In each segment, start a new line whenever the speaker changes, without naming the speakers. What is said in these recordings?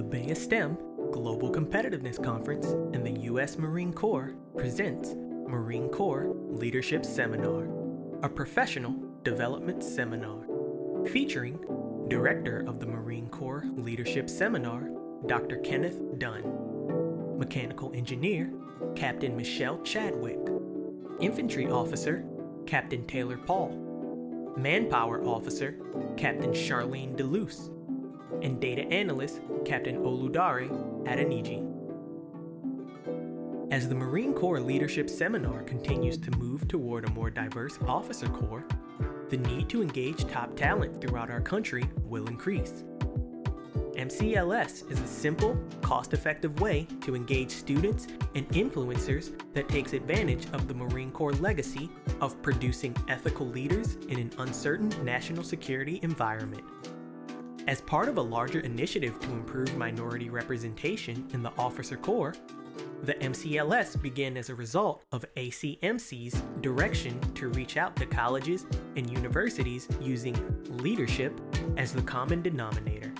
The BEYA STEM Global Competitiveness Conference and the U.S. Marine Corps presents Marine Corps Leadership Seminar, a professional development seminar featuring Director of the Marine Corps Leadership Seminar, Dr. Kenneth Dunn, Mechanical Engineer, Captain Michelle Chadwick, Infantry Officer, Captain Taylor Paul, Manpower Officer, Captain Charlene DeLuce, and Data Analyst, Captain Oludare Adeniji. As the Marine Corps Leadership Seminar continues to move toward a more diverse officer corps, the need to engage top talent throughout our country will increase. MCLS is a simple, cost effective way to engage students and influencers that takes advantage of the Marine Corps legacy of producing ethical leaders in an uncertain national security environment. As part of a larger initiative to improve minority representation in the officer corps, the MCLS began as a result of ACMC's direction to reach out to colleges and universities using leadership as the common denominator.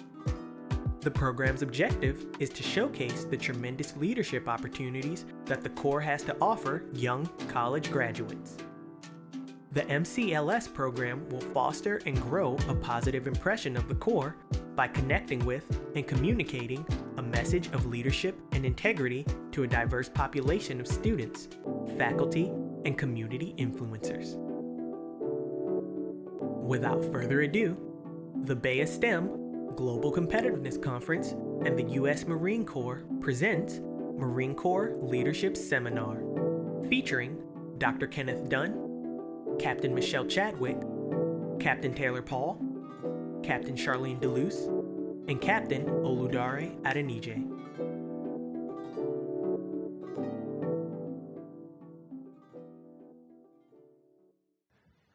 The program's objective is to showcase the tremendous leadership opportunities that the Corps has to offer young college graduates. The MCLS program will foster and grow a positive impression of the Corps by connecting with and communicating a message of leadership and integrity to a diverse population of students, faculty, and community influencers. Without further ado, the BEYA STEM Global Competitiveness Conference and the U.S. Marine Corps presents Marine Corps Leadership Seminar, featuring Dr. Kenneth Dunn, Captain Michelle Chadwick, Captain Taylor Paul, Captain Charlene DeLuce, and Captain Oludare Adeniji.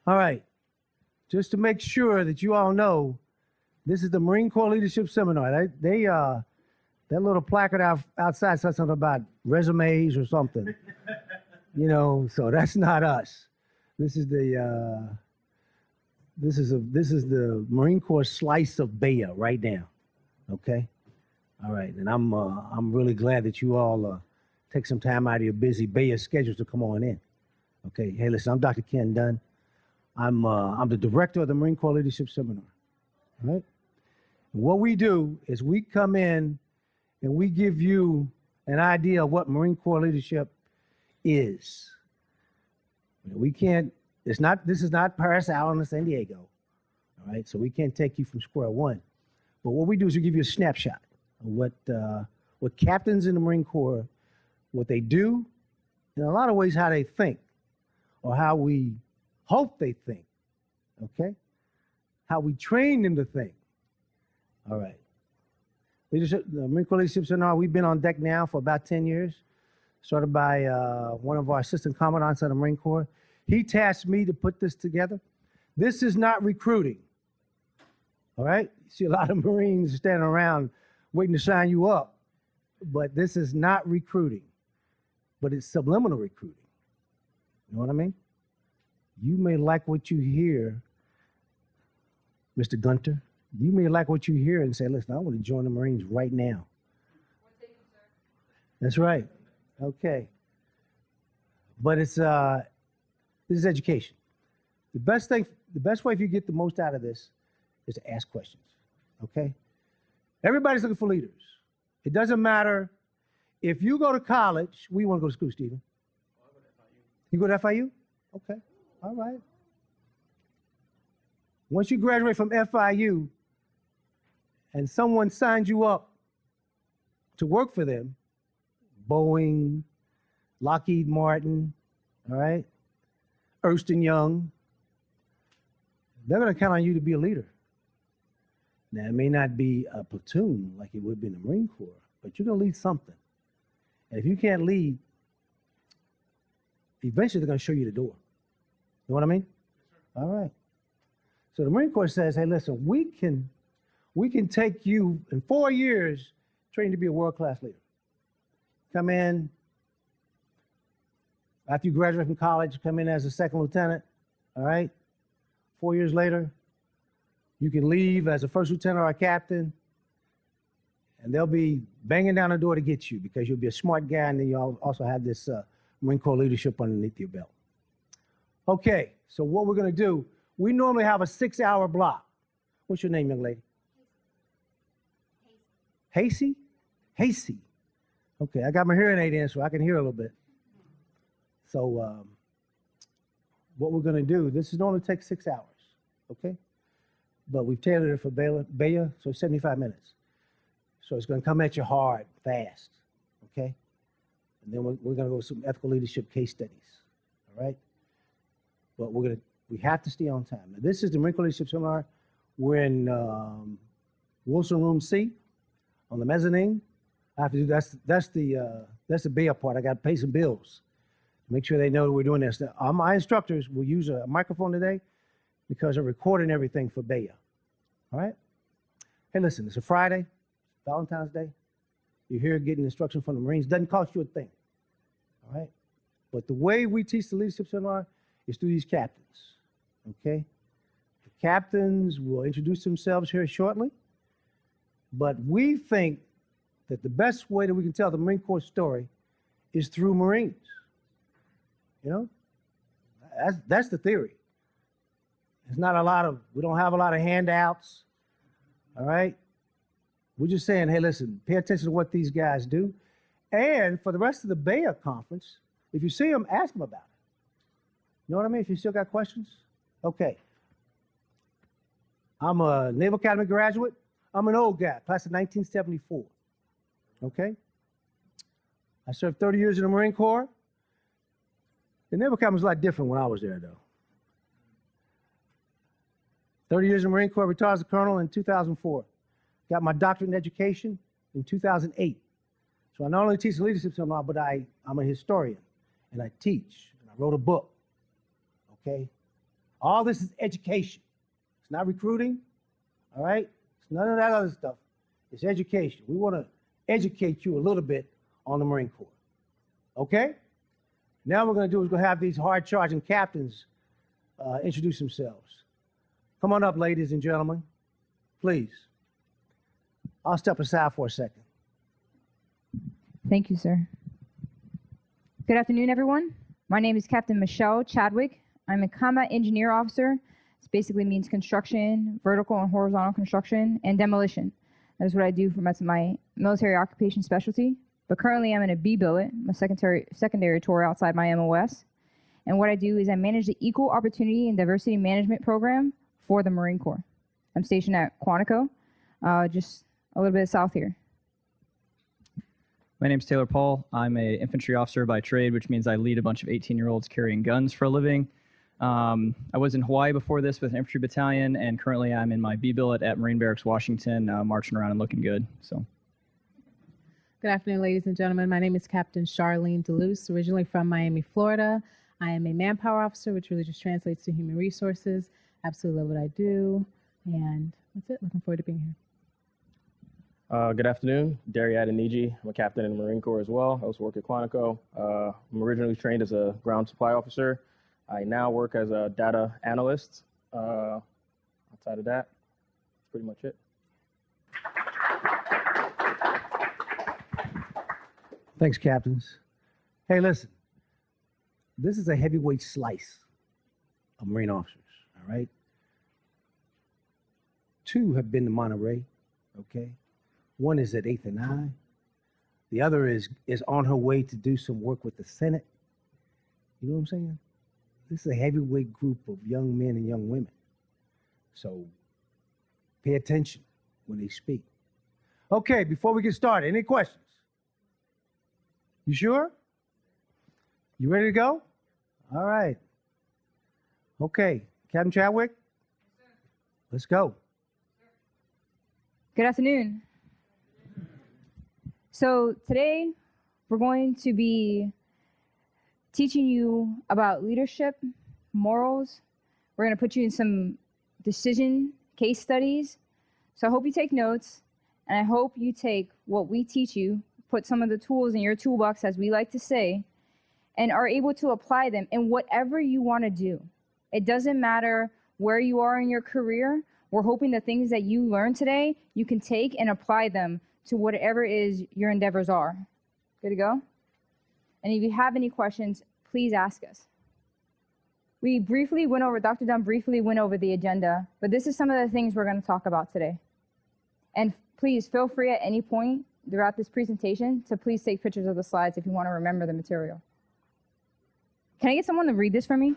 All right. Just to make sure that you all know, this is the Marine Corps Leadership Seminar. They, they uh, that little placard out, outside says something about resumes or something. you know, so that's not us. This is the uh, this is a this is the Marine Corps slice of BEYA right now. Okay, all right, and I'm uh, I'm really glad that you all uh, take some time out of your busy BEYA schedules to come on in. Okay, hey, listen, I'm Dr. Ken Dunn. I'm uh, I'm the director of the Marine Corps Leadership Seminar. All right, what we do is we come in and we give you an idea of what Marine Corps leadership is. We can't it's not, this is not Parris, Island or San Diego. All right, so we can't take you from square one. But what we do is we give you a snapshot of what, uh, what captains in the Marine Corps, what they do, in a lot of ways how they think, or how we hope they think, okay? How we train them to think. All right. Leadership, the Marine Corps Leadership Seminar, we've been on deck now for about 10 years, started by uh, one of our assistant commandants of the Marine Corps. He tasked me to put this together. This is not recruiting. All right? You see a lot of Marines standing around waiting to sign you up, but this is not recruiting, but it's subliminal recruiting. You know what I mean? You may like what you hear, Mr. Gunter. You may like what you hear and say, listen, I want to join the Marines right now. That's right. Okay. But it's uh this is education. The best thing, the best way if you get the most out of this is to ask questions. Okay? Everybody's looking for leaders. It doesn't matter if you go to college. We want to go to school, Stephen. You go to FIU? Okay. All right. Once you graduate from FIU and someone signs you up to work for them, Boeing, Lockheed Martin, all right, Ernst & Young, they're going to count on you to be a leader. Now, it may not be a platoon like it would be in the Marine Corps, but you're going to lead something. And if you can't lead, eventually they're going to show you the door. You know what I mean? All right. So the Marine Corps says, hey, listen, we can, we can take you in four years, train to be a world-class leader. Come in, after you graduate from college, come in as a second lieutenant, all right? Four years later, you can leave as a first lieutenant or a captain, and they'll be banging down the door to get you because you'll be a smart guy, and then you al- also have this uh, Marine Corps leadership underneath your belt. Okay, so what we're going to do, we normally have a six hour block. What's your name, young lady? Hasey. Hasty. Okay, I got my hearing aid in so I can hear a little bit. So, um, what we're going to do, this is normally take six hours, okay? But we've tailored it for BEYA so 75 minutes. So it's going to come at you hard, fast, okay? And then we're, we're going to go with some ethical leadership case studies, all right? But we're going to, we have to stay on time. Now, this is the Marine Corps Leadership Seminar. We're in um, Wilson Room C on the mezzanine. I have to do, that's, that's the, uh, that's the BEYA part. I got to pay some bills. Make sure they know we're doing this. Uh, my instructors will use a microphone today because they're recording everything for BEYA. All right? Hey, listen, it's a Friday, Valentine's Day. You're here getting instruction from the Marines. Doesn't cost you a thing. All right? But the way we teach the leadership seminar is through these captains. Okay? The captains will introduce themselves here shortly. But we think that the best way that we can tell the Marine Corps story is through Marines. You know? That's, that's the theory. It's not a lot of, we don't have a lot of handouts. All right? We're just saying, hey, listen, pay attention to what these guys do. And for the rest of the BEYA conference, if you see them, ask them about it. You know what I mean? If you still got questions? Okay. I'm a Naval Academy graduate. I'm an old guy, class of 1974. Okay? I served 30 years in the Marine Corps. The Naval Academy was a lot different when I was there, though. 30 years in the Marine Corps, retired as a colonel in 2004. Got my doctorate in education in 2008. So I not only teach leadership seminar, but I, I'm a historian and I teach and I wrote a book. Okay? All this is education. It's not recruiting, all right? It's none of that other stuff. It's education. We want to educate you a little bit on the Marine Corps. Okay? Now we're going to do is we're going to have these hard charging captains uh, introduce themselves. Come on up, ladies and gentlemen, please. I'll step aside for a second.
Thank you, sir. Good afternoon, everyone. My name is Captain Michelle Chadwick. I'm a combat engineer officer. This basically means construction, vertical and horizontal construction, and demolition. That is what I do for my, my military occupation specialty. But currently, I'm in a B billet, my secondary, secondary tour outside my MOS. And what I do is I manage the Equal Opportunity and Diversity Management Program for the Marine Corps. I'm stationed at Quantico, uh, just a little bit south here.
My name's Taylor Paul. I'm a infantry officer by trade, which means I lead a bunch of 18-year-olds carrying guns for a living. Um, I was in Hawaii before this with an infantry battalion, and currently I'm in my B billet at Marine Barracks, Washington, uh, marching around and looking good. So,
Good afternoon, ladies and gentlemen. My name is Captain Charlene DeLuce, originally from Miami, Florida. I am a manpower officer, which really just translates to human resources. Absolutely love what I do. And that's it. Looking forward to being here.
Uh, good afternoon, Derry Adeniji. I'm a captain in the Marine Corps as well. I also work at Quantico. Uh, I'm originally trained as a ground supply officer. I now work as a data analyst. Uh, outside of that, that's pretty much it.
Thanks, captains. Hey, listen, this is a heavyweight slice of Marine officers, all right? Two have been to Monterey, okay? One is at 8th and I. The other is, is on her way to do some work with the Senate. You know what I'm saying? This is a heavyweight group of young men and young women. So pay attention when they speak. Okay, before we get started, any questions? You sure? You ready to go? All right. Okay, Captain Chadwick? Let's go.
Good afternoon. So today we're going to be teaching you about leadership, morals. We're going to put you in some decision case studies. So I hope you take notes and I hope you take what we teach you, put some of the tools in your toolbox, as we like to say, and are able to apply them in whatever you want to do. It doesn't matter where you are in your career. We're hoping the things that you learn today, you can take and apply them to whatever is your endeavors are. Good to go? And if you have any questions, please ask us. We briefly went over, Dr. Dunn briefly went over the agenda, but this is some of the things we're going to talk about today. And please feel free at any point throughout this presentation to please take pictures of the slides if you want to remember the material. Can I get someone to read this for me?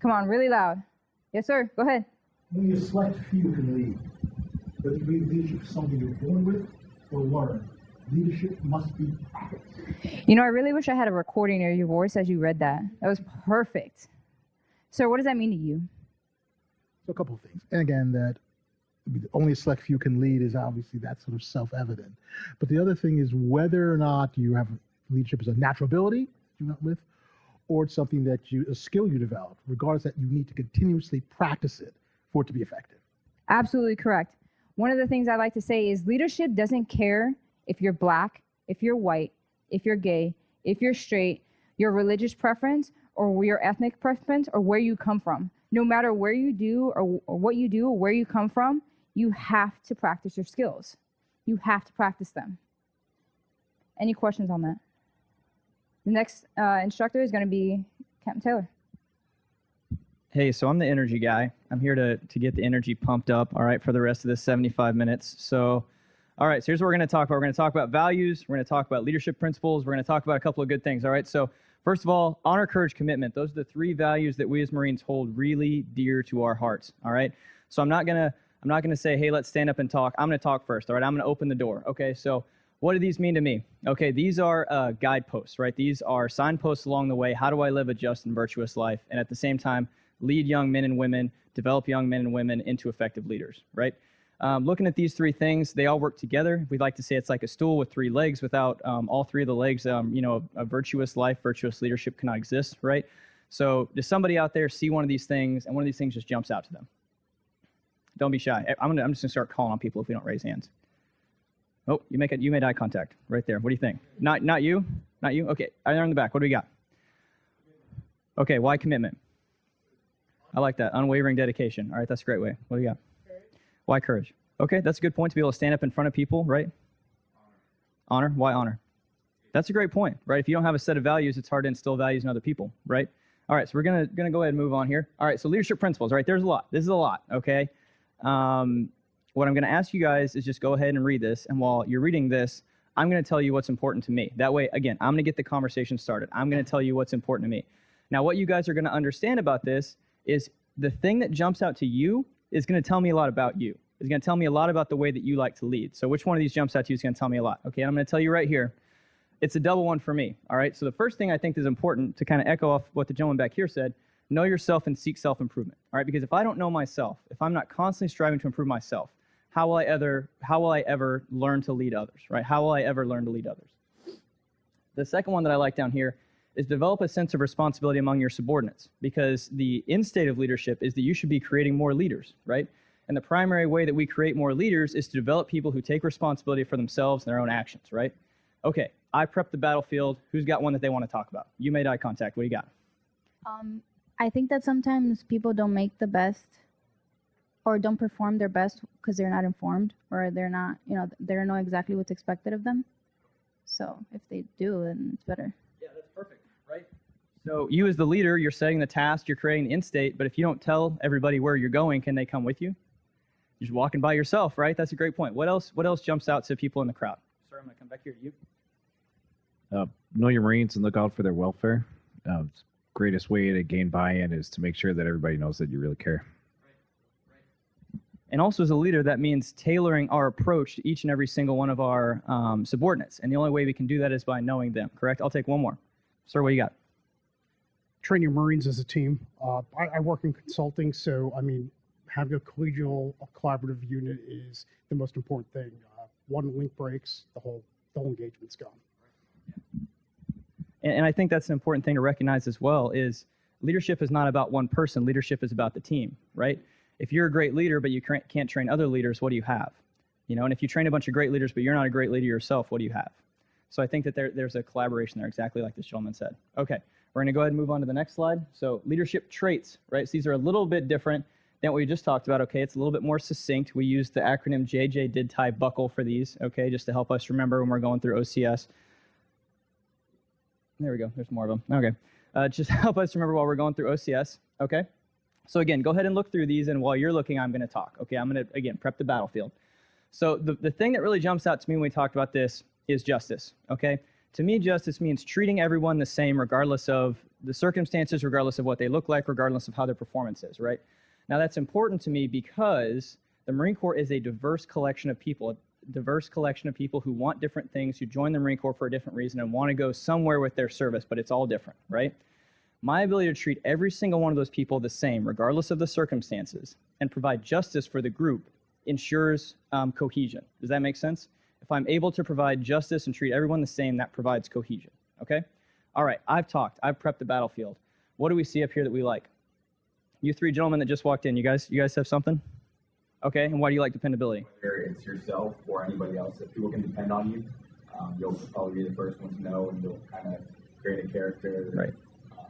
Come on, really loud. Yes, sir. Go ahead.
Only a select few can. But leadership is something you're born with or learn. Leadership must be practiced.
You know, I really wish I had a recording of your voice as you read that. That was perfect. Sir, what does that mean to you?
So a couple of things. And again, that only a select few can lead is obviously that sort of self-evident. But the other thing is whether or not you have leadership is a natural ability you're not with, or it's something that you a skill you develop, regardless that you need to continuously practice it for it to be effective.
Absolutely correct. One of the things I like to say is leadership doesn't care if you're black, if you're white, if you're gay, if you're straight, your religious preference, or your ethnic preference, or where you come from. No matter where you do or, or what you do or where you come from, you have to practice your skills. You have to practice them. Any questions on that? The next uh, instructor is going to be Captain Taylor.
Hey, so I'm the energy guy. I'm here to, to get the energy pumped up, all right, for the rest of this 75 minutes. So, all right, so here's what we're going to talk about. We're going to talk about values. We're going to talk about leadership principles. We're going to talk about a couple of good things, all right? So, first of all, honor, courage, commitment. Those are the three values that we as Marines hold really dear to our hearts, all right? So, I'm not going to I'm not going to say, hey, let's stand up and talk. I'm going to talk first, all right? I'm going to open the door, okay? So, what do these mean to me? Okay, these are uh, guideposts, right? These are signposts along the way. How do I live a just and virtuous life? And at the same time, lead young men and women, develop young men and women into effective leaders, right? Um, looking at these three things, they all work together. We'd like to say it's like a stool with three legs. Without um, all three of the legs, um, you know, a, a virtuous life, virtuous leadership cannot exist, right? So, does somebody out there see one of these things and one of these things just jumps out to them? Don't be shy. I'm, gonna, I'm just to start calling on people if we don't raise hands. Oh, you make it. You made eye contact right there. What do you think? Not not you. Not you. Okay. There in the back. What do we got? Okay. Why commitment? I like that. Unwavering dedication. All right. That's a great way. What do you got? Why courage? Okay. That's a good point to be able to stand up in front of people, right? Honor. honor. Why honor? That's a great point, right? If you don't have a set of values, it's hard to instill values in other people, right? All right. So we're gonna gonna go ahead and move on here. All right. So leadership principles. Right. There's a lot. This is a lot. Okay. Um, what I'm to ask you guys is just go ahead and read this. And while you're reading this, I'm to tell you what's important to me. That way, again, I'm to get the conversation started. I'm to tell you what's important to me. Now, what you guys are to understand about this is the thing that jumps out to you is going to tell me a lot about you. It's going to tell me a lot about the way that you like to lead. So, which one of these jumps out to you is going to tell me a lot? Okay, I'm going to tell you right here. It's a double one for me. All right. So, the first thing I think is important to kind of echo off what the gentleman back here said know yourself and seek self improvement. All right. Because if I don't know myself, if I'm not constantly striving to improve myself, how will I ever how will I ever learn to lead others, right? How will I ever learn to lead others? The second one that I like down here is develop a sense of responsibility among your subordinates because the end state of leadership is that you should be creating more leaders, right? And the primary way that we create more leaders is to develop people who take responsibility for themselves and their own actions, right? Okay, I prepped the battlefield. Who's got one that they want to talk about? You made eye contact. What do you got?
Um, I think that sometimes people don't make the best or don't perform their best because they're not informed or they're not, you know, they don't know exactly what's expected of them. So if they do, then it's better.
Yeah, that's perfect, right? So you as the leader, you're setting the task, you're creating the end state, but if you don't tell everybody where you're going, can they come with you? You're just walking by yourself, right? That's a great point. What else? What else jumps out to people in the crowd? Sir, I'm gonna come back here to you.
Uh, know your Marines and look out for their welfare. Uh, greatest way to gain buy-in is to make sure that everybody knows that you really care.
And also, as a leader, that means tailoring our approach to each and every single one of our um, subordinates. And the only way we can do that is by knowing them, correct? I'll take one more. Sir, what do you got?
Train your Marines as a team. Uh, I, I, work in consulting, so I mean, having a collegial, a collaborative unit is the most important thing. Uh, one link breaks, the whole, the whole engagement's gone.
And, and I think that's an important thing to recognize as well is leadership is not about one person. Leadership is about the team, right? if you're a great leader but you can't train other leaders, what do you have? You know, and if you train a bunch of great leaders but you're not a great leader yourself, what do you have? So I think that there, there's a collaboration there, exactly like this gentleman said. Okay, we're going to go ahead and move on to the next slide. So leadership traits, right? So these are a little bit different. than what we just talked about. Okay, it's a little bit more succinct. We use the acronym JJ did tie buckle for these. Okay, just to help us remember when we're going through OCS. There we go. There's more of them. Okay, uh, just help us remember while we're going through OCS. Okay, so again, go ahead and look through these, and while you're looking, I'm going to talk. Okay, I'm going to again prep the battlefield. So the the thing that really jumps out to me when we talked about this is justice. Okay, to me, justice means treating everyone the same, regardless of the circumstances, regardless of what they look like, regardless of how their performance is. Right. Now that's important to me because the Marine Corps is a diverse collection of people, a diverse collection of people who want different things, who join the Marine Corps for a different reason and want to go somewhere with their service, but it's all different, right? My ability to treat every single one of those people the same, regardless of the circumstances, and provide justice for the group ensures um, cohesion. Does that make sense? If I'm able to provide justice and treat everyone the same, that provides cohesion. Okay? All right, I've talked. I've prepped the battlefield. What do we see up here that we like? You three gentlemen that just walked in, you guys, you guys have something? Okay, and why do you like dependability?
Whether it's yourself or anybody else, if people can depend on you, um, you'll probably be the first one to know, and you'll kind of create a character
right.
uh,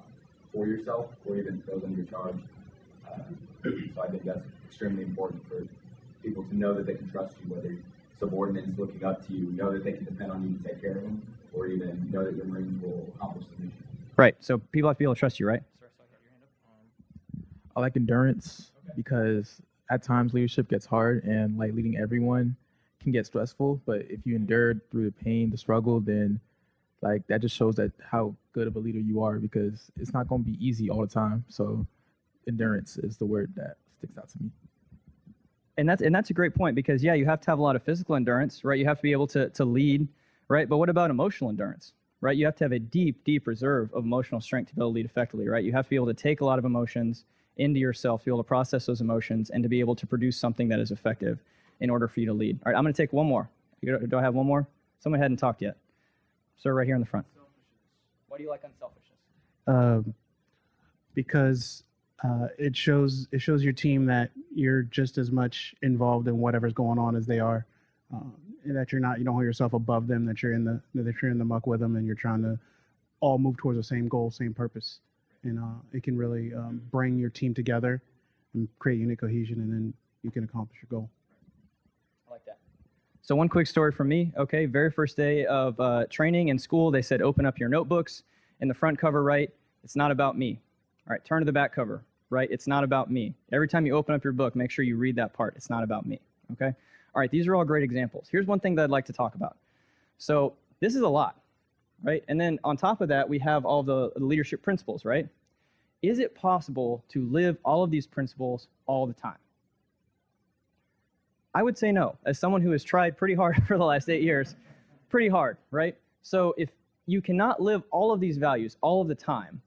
for yourself or even those under your charge. Uh, so I think that's extremely important for people to know that they can trust you, whether subordinates looking up to you, know that they can depend on you to take care of them, or even know that your Marines will accomplish the mission.
Right. So people have to be able to trust you, right?
I like endurance because at times leadership gets hard and like leading everyone can get stressful. But if you endured through the pain, the struggle, then like that just shows that how good of a leader you are because it's not going to be easy all the time. So endurance is the word that sticks out to me.
And that's and that's a great point because yeah, you have to have a lot of physical endurance, right? You have to be able to to lead, right? But what about emotional endurance? Right? You have to have a deep, deep reserve of emotional strength to be able to lead effectively, right? You have to be able to take a lot of emotions into yourself, to be able to process those emotions, and to be able to produce something that is effective in order for you to lead. All right, I'm going to take one more. Do I have one more? Someone hadn't talked yet. Sir, right here in the front. Why do you like unselfishness?
Um, because uh, it shows it shows your team that you're just as much involved in whatever's going on as they are, um, and that you're not you don't hold yourself above them. That you're in the that you're in the muck with them, and you're trying to all move towards the same goal, same purpose and uh, it can really um, bring your team together and create unit cohesion, and then you can accomplish your goal.
I like that. So one quick story from me. Okay, very first day of uh, training in school, they said open up your notebooks. In the front cover, right? It's not about me. All right, turn to the back cover, right? It's not about me. Every time you open up your book, make sure you read that part. It's not about me. Okay. All right, these are all great examples. Here's one thing that I'd like to talk about. So this is a lot right? And then on top of that, we have all the leadership principles, right? Is it possible to live all of these principles all the time? I would say no. As someone who has tried pretty hard for the last eight years, pretty hard, right? So if you cannot live all of these values all of the time,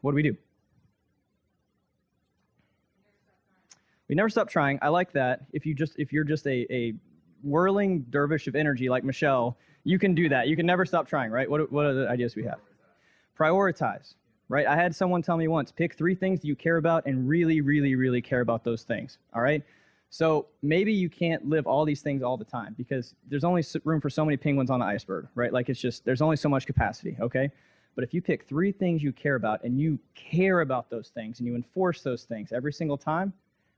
what do we do? We never stop trying. I like that. If you just if you're just a, a whirling dervish of energy like Michelle, you can do that. You can never stop trying, right? What, what are the ideas we have? Prioritize, right? I had someone tell me once pick three things you care about and really, really, really care about those things, all right? So maybe you can't live all these things all the time because there's only room for so many penguins on the iceberg, right? Like it's just, there's only so much capacity, okay? But if you pick three things you care about and you care about those things and you enforce those things every single time,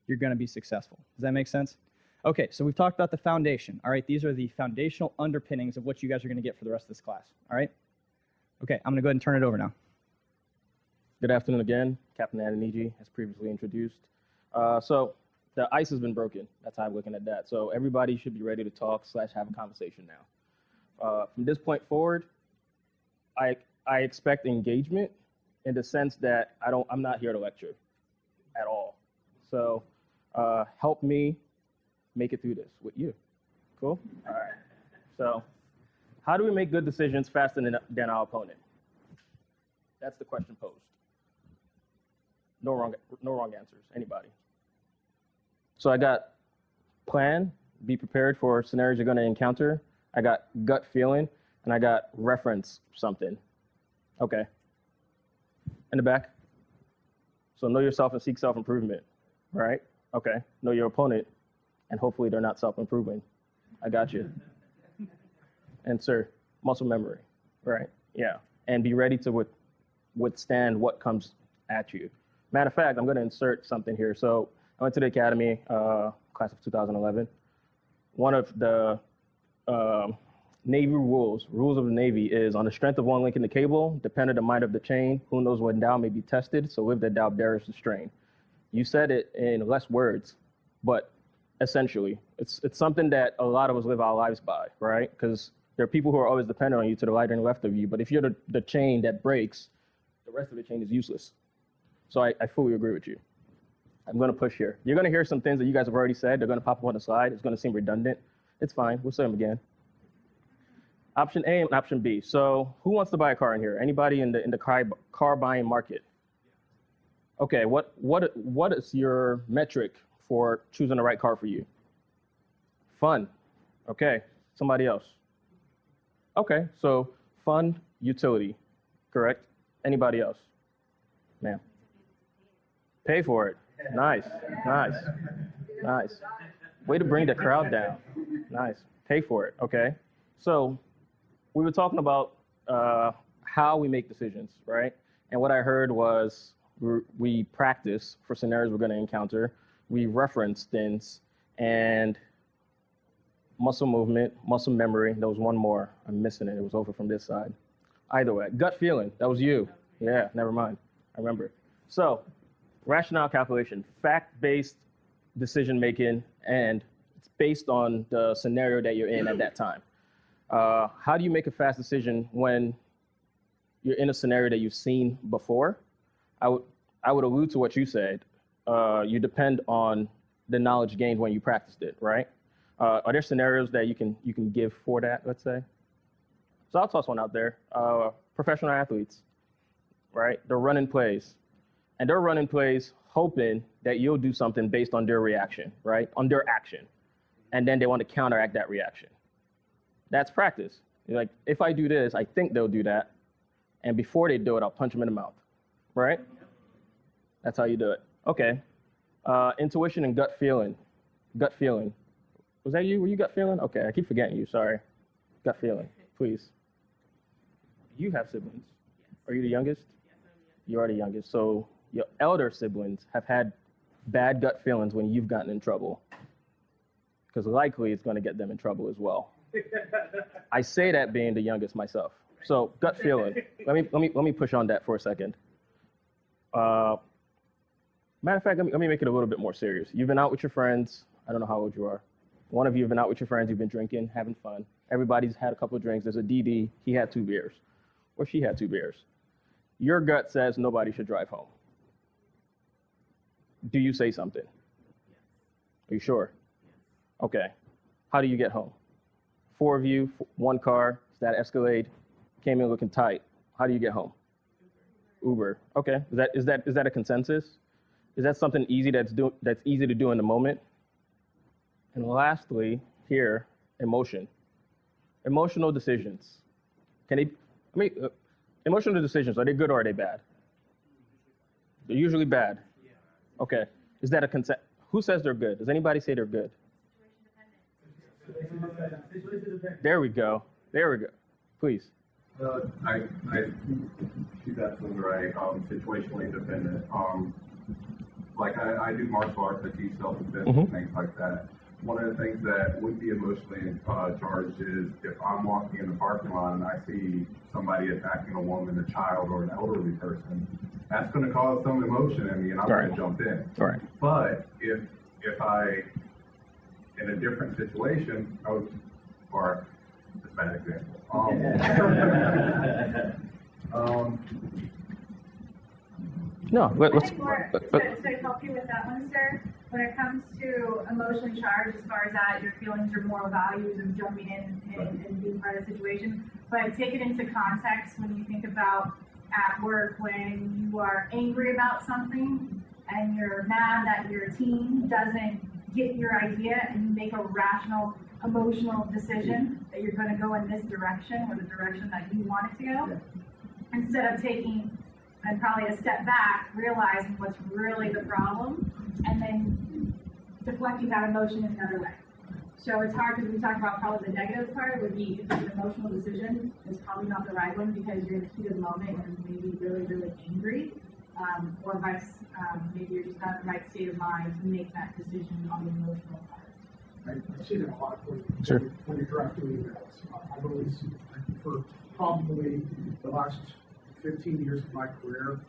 you're going to be successful. Does that make sense? Okay, so we've talked about the foundation. All right, these are the foundational underpinnings of what you guys are going to get for the rest of this class. All right? Okay, I'm going to go ahead and turn it over now.
Good afternoon again. Captain Adeniji, as previously introduced. Uh, so the ice has been broken. That's how I'm looking at that. So everybody should be ready to talk slash have a conversation now. Uh, from this point forward, I I expect engagement in the sense that I don't I'm not here to lecture at all. So uh, help me make it through this with you. Cool? All right. So, how do we make good decisions faster than, than our opponent? That's the question posed. No wrong, no wrong answers. Anybody? So I got plan, be prepared for scenarios you're going to encounter. I got gut feeling, and I got reference something. Okay. In the back. So know yourself and seek self improvement. Right? Okay. Know your opponent and hopefully they're not self-improving. I got you. and sir, muscle memory, right? Yeah, and be ready to with, withstand what comes at you. Matter of fact, I'm going to insert something here. So I went to the academy, uh, class of 2011. One of the um Navy rules, rules of the Navy, is on the strength of one link in the cable, dependent on the might of the chain. Who knows when Dow may be tested? So if the Dow bears the strain. You said it in less words, but essentially, it's it's something that a lot of us live our lives by, right? Because there are people who are always dependent on you to the right and left of you. But if you're the, the chain that breaks, the rest of the chain is useless. So I, I fully agree with you. I'm going to push here. You're going to hear some things that you guys have already said. They're going to pop up on the slide. It's going to seem redundant. It's fine. We'll say them again. Option A and option B. So who wants to buy a car in here? Anybody in the in the car, car buying market? Okay, what what what is your metric for choosing the right car for you? Fun. Okay, somebody else. Okay, so fun, utility, correct? Anybody else? Ma'am. Pay for it. Nice, nice, nice. Way to bring the crowd down. Nice. Pay for it. Okay. So we were talking about uh, how we make decisions, right? And what I heard was we, practice for scenarios we're going to encounter. We reference things and muscle movement, muscle memory. There was one more. I'm missing it. It was over from this side. Either way, gut feeling. That was you. Yeah, never mind. I remember. So, rationale calculation, fact-based decision making, and it's based on the scenario that you're in at that time. Uh, how do you make a fast decision when you're in a scenario that you've seen before? I would I would allude to what you said. Uh, you depend on the knowledge gained when you practiced it, right? Uh, are there scenarios that you can you can give for that? Let's say. So I'll toss one out there. Uh, professional athletes, right? They're running plays, and they're running plays hoping that you'll do something based on their reaction, right? On their action, and then they want to counteract that reaction. That's practice. You're like, if I do this, I think they'll do that, and before they do it, I'll punch them in the mouth, right? That's how you do it. Okay. Uh, intuition and gut feeling. Gut feeling. Was that you? Were you gut feeling? Okay, I keep forgetting you. Sorry. Gut feeling, please. You have siblings. Are you the youngest? You are the youngest. So your elder siblings have had bad gut feelings when you've gotten in trouble. Because likely it's going to get them in trouble as well. I say that being the youngest myself. So gut feeling. Let me let me let me push on that for a second. Uh, matter of fact, let me, let me make it a little bit more serious. You've been out with your friends. I don't know how old you are. One of you have been out with your friends. You've been drinking, having fun. Everybody's had a couple of drinks. There's a DD. He had two beers, or she had two beers. Your gut says nobody should drive home. Do you say something? Are you sure? Okay. How do you get home? Four of you, one car, it's that Escalade, came in looking tight. How do you get home? Uber. Okay. Is that is that is that a consensus? Is that something easy that's do that's easy to do in the moment? And lastly, here, emotion. Emotional decisions. Can they? I mean, uh, emotional decisions are they good or are they bad? They're usually bad. Okay. Is that a consent? Who says they're good? Does anybody say they're good? There we go. There we go. Please.
Uh, I, I, she's absolutely right. Um, situationally dependent. Um, like I, I do martial arts, I teach self-defense
Mhm.
and things like that. One of the things that would be emotionally uh, charged is if I'm walking in the parking lot and I see somebody attacking a woman, a child, or an elderly person, that's going to cause some emotion in me, and I'm going
Right.
to jump in.
Right.
But if if I in a different situation, I would, or it's a bad example. Um, um,
No. let, let's.
think more,
let-
to, to help you with that one, sir, when it comes to emotionally charged, as far as that, your feelings, your moral values of jumping in and, and being part of the situation, but take it into context when you think about at work when you are angry about something and you're mad that your team doesn't get your idea and you make a rational, emotional decision that you're gonna go in this direction or the direction that you want it to go, instead of taking and probably a step back, realizing what's really the problem, and then deflecting that emotion in another way. So it's hard because we talk about probably the negative part would be if it's an emotional decision, it's probably not the right one because you're in the heat of the moment and maybe really, really angry. Um, or vice, um, maybe you're just not in the right state of mind to make that decision on the emotional part.
I, I see that a lot when,
Sure.
when you're drafting emails. Uh, I've always, for probably the last 15 years of my career,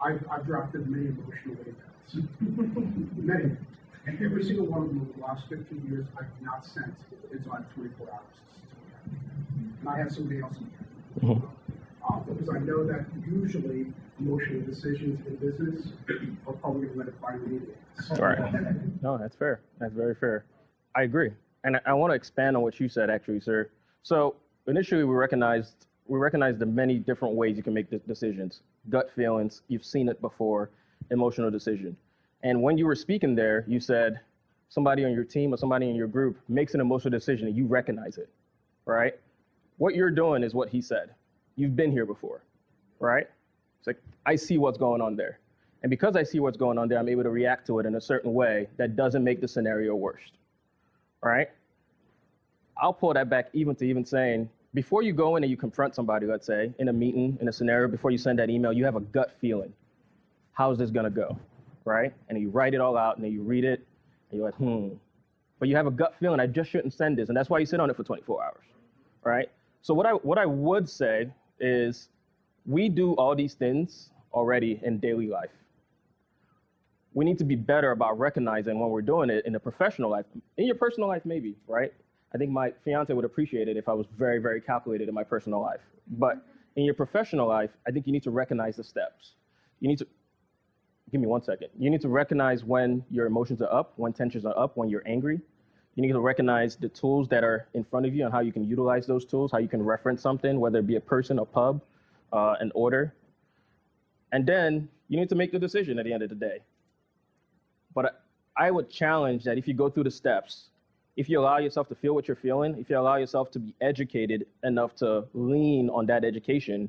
I've, I've drafted many emotional emails. many. And every single one of them over the last 15 years, I've not sent until I have 24 hours. to. And I have somebody else in there. Uh, because I know that usually emotional decisions in business are probably led by the media.
Right. No, that's fair. That's very fair. I agree. And I, I want to expand on what you said, actually, sir. So initially, we recognized we recognized the many different ways you can make decisions. Gut feelings, you've seen it before, emotional decision. And when you were speaking there, you said somebody on your team or somebody in your group makes an emotional decision and you recognize it, right? What you're doing is what he said. You've been here before, right? It's like, I see what's going on there. And because I see what's going on there, I'm able to react to it in a certain way that doesn't make the scenario worse. All right? I'll pull that back even to even saying, before you go in and you confront somebody, let's say, in a meeting, in a scenario, before you send that email, you have a gut feeling. How's this gonna go? Right? And you write it all out and then you read it and you're like, hmm. But you have a gut feeling, I just shouldn't send this. And that's why you sit on it for 24 hours. Right? So what I what I would say is we do all these things already in daily life we need to be better about recognizing when we're doing it in the professional life. In your personal life, maybe, right? I think my fiance would appreciate it if I was very, very calculated in my personal life. But in your professional life, I think you need to recognize the steps. You need to, give me one second. You need to recognize when your emotions are up, when tensions are up, when you're angry. You need to recognize the tools that are in front of you and how you can utilize those tools, how you can reference something, whether it be a person, a pub, uh, an order. And then you need to make the decision at the end of the day. But I would challenge that if you go through the steps, if you allow yourself to feel what you're feeling, if you allow yourself to be educated enough to lean on that education,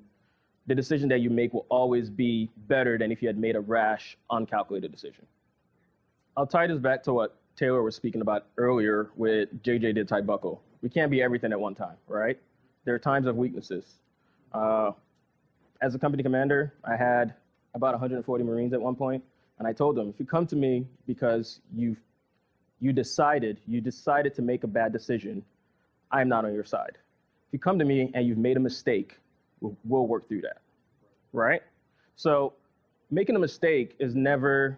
the decision that you make will always be better than if you had made a rash, uncalculated decision. I'll tie this back to what Taylor was speaking about earlier with JJ did tie Buckle. We can't be everything at one time, right? There are times of weaknesses. Uh, as a company commander, I had about 140 Marines at one. And I told them, if you come to me because you've you decided you decided to make a bad decision, I'm not on your side. If you come to me and you've made a mistake, we'll, we'll work through that, right? So making a mistake is never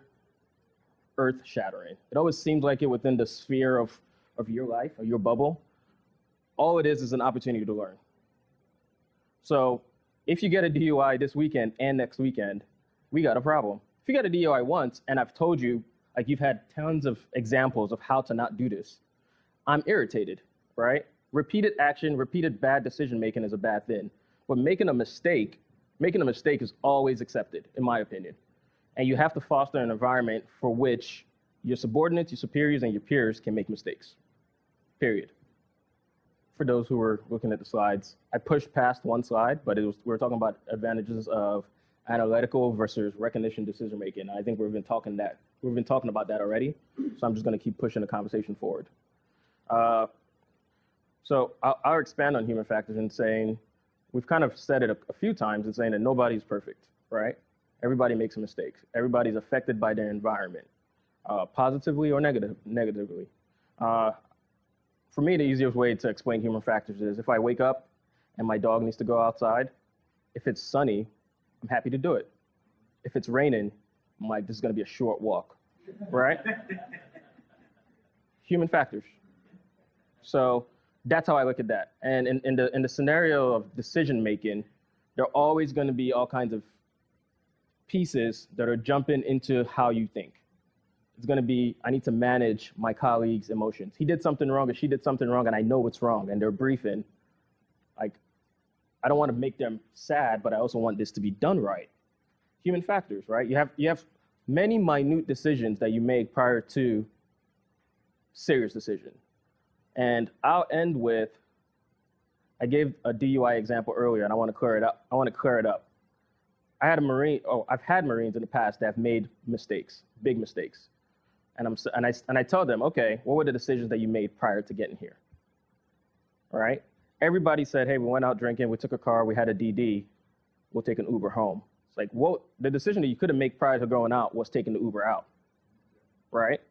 earth shattering. It always seems like it within the sphere of, of your life or your bubble. All it is is an opportunity to learn. So if you get a DUI this weekend and next weekend, we got a problem if you get a DUI once and I've told you, like you've had tons of examples of how to not do this, I'm irritated, right? Repeated action, repeated bad decision making is a bad thing. But making a mistake, making a mistake is always accepted, in my opinion. And you have to foster an environment for which your subordinates, your superiors, and your peers can make mistakes. Period. For those who were looking at the slides, I pushed past one slide, but it was we were talking about advantages of analytical versus recognition decision making. I think we've been talking that we've been talking about that already. So I'm just going to keep pushing the conversation forward. Uh, so I'll, I'll, expand on human factors and saying we've kind of said it a, a few times and saying that nobody's perfect, right? Everybody makes mistakes. Everybody's affected by their environment, uh, positively or negative, negatively. Uh, for me, the easiest way to explain human factors is if I wake up and my dog needs to go outside, if it's sunny, I'm happy to do it. If it's raining, I'm like, this is going to be a short walk, right? Human factors. So that's how I look at that. And in, in, the, in the scenario of decision making, there are always going to be all kinds of pieces that are jumping into how you think. It's going to be, I need to manage my colleague's emotions. He did something wrong or she did something wrong, and I know what's wrong, and they're briefing. Like, I don't want to make them sad, but I also want this to be done right. Human factors, right? You have you have many minute decisions that you make prior to serious decision. And I'll end with I gave a DUI example earlier and I want to clear it up. I want to clear it up. I had a Marine, oh, I've had Marines in the past that have made mistakes, big mistakes. And, I'm, and, I, and I tell them, okay, what were the decisions that you made prior to getting here? All right? everybody said, hey, we went out drinking, we took a car, we had a DD, we'll take an Uber home. It's like what the decision that you couldn't make prior to going out was taking the Uber out, right?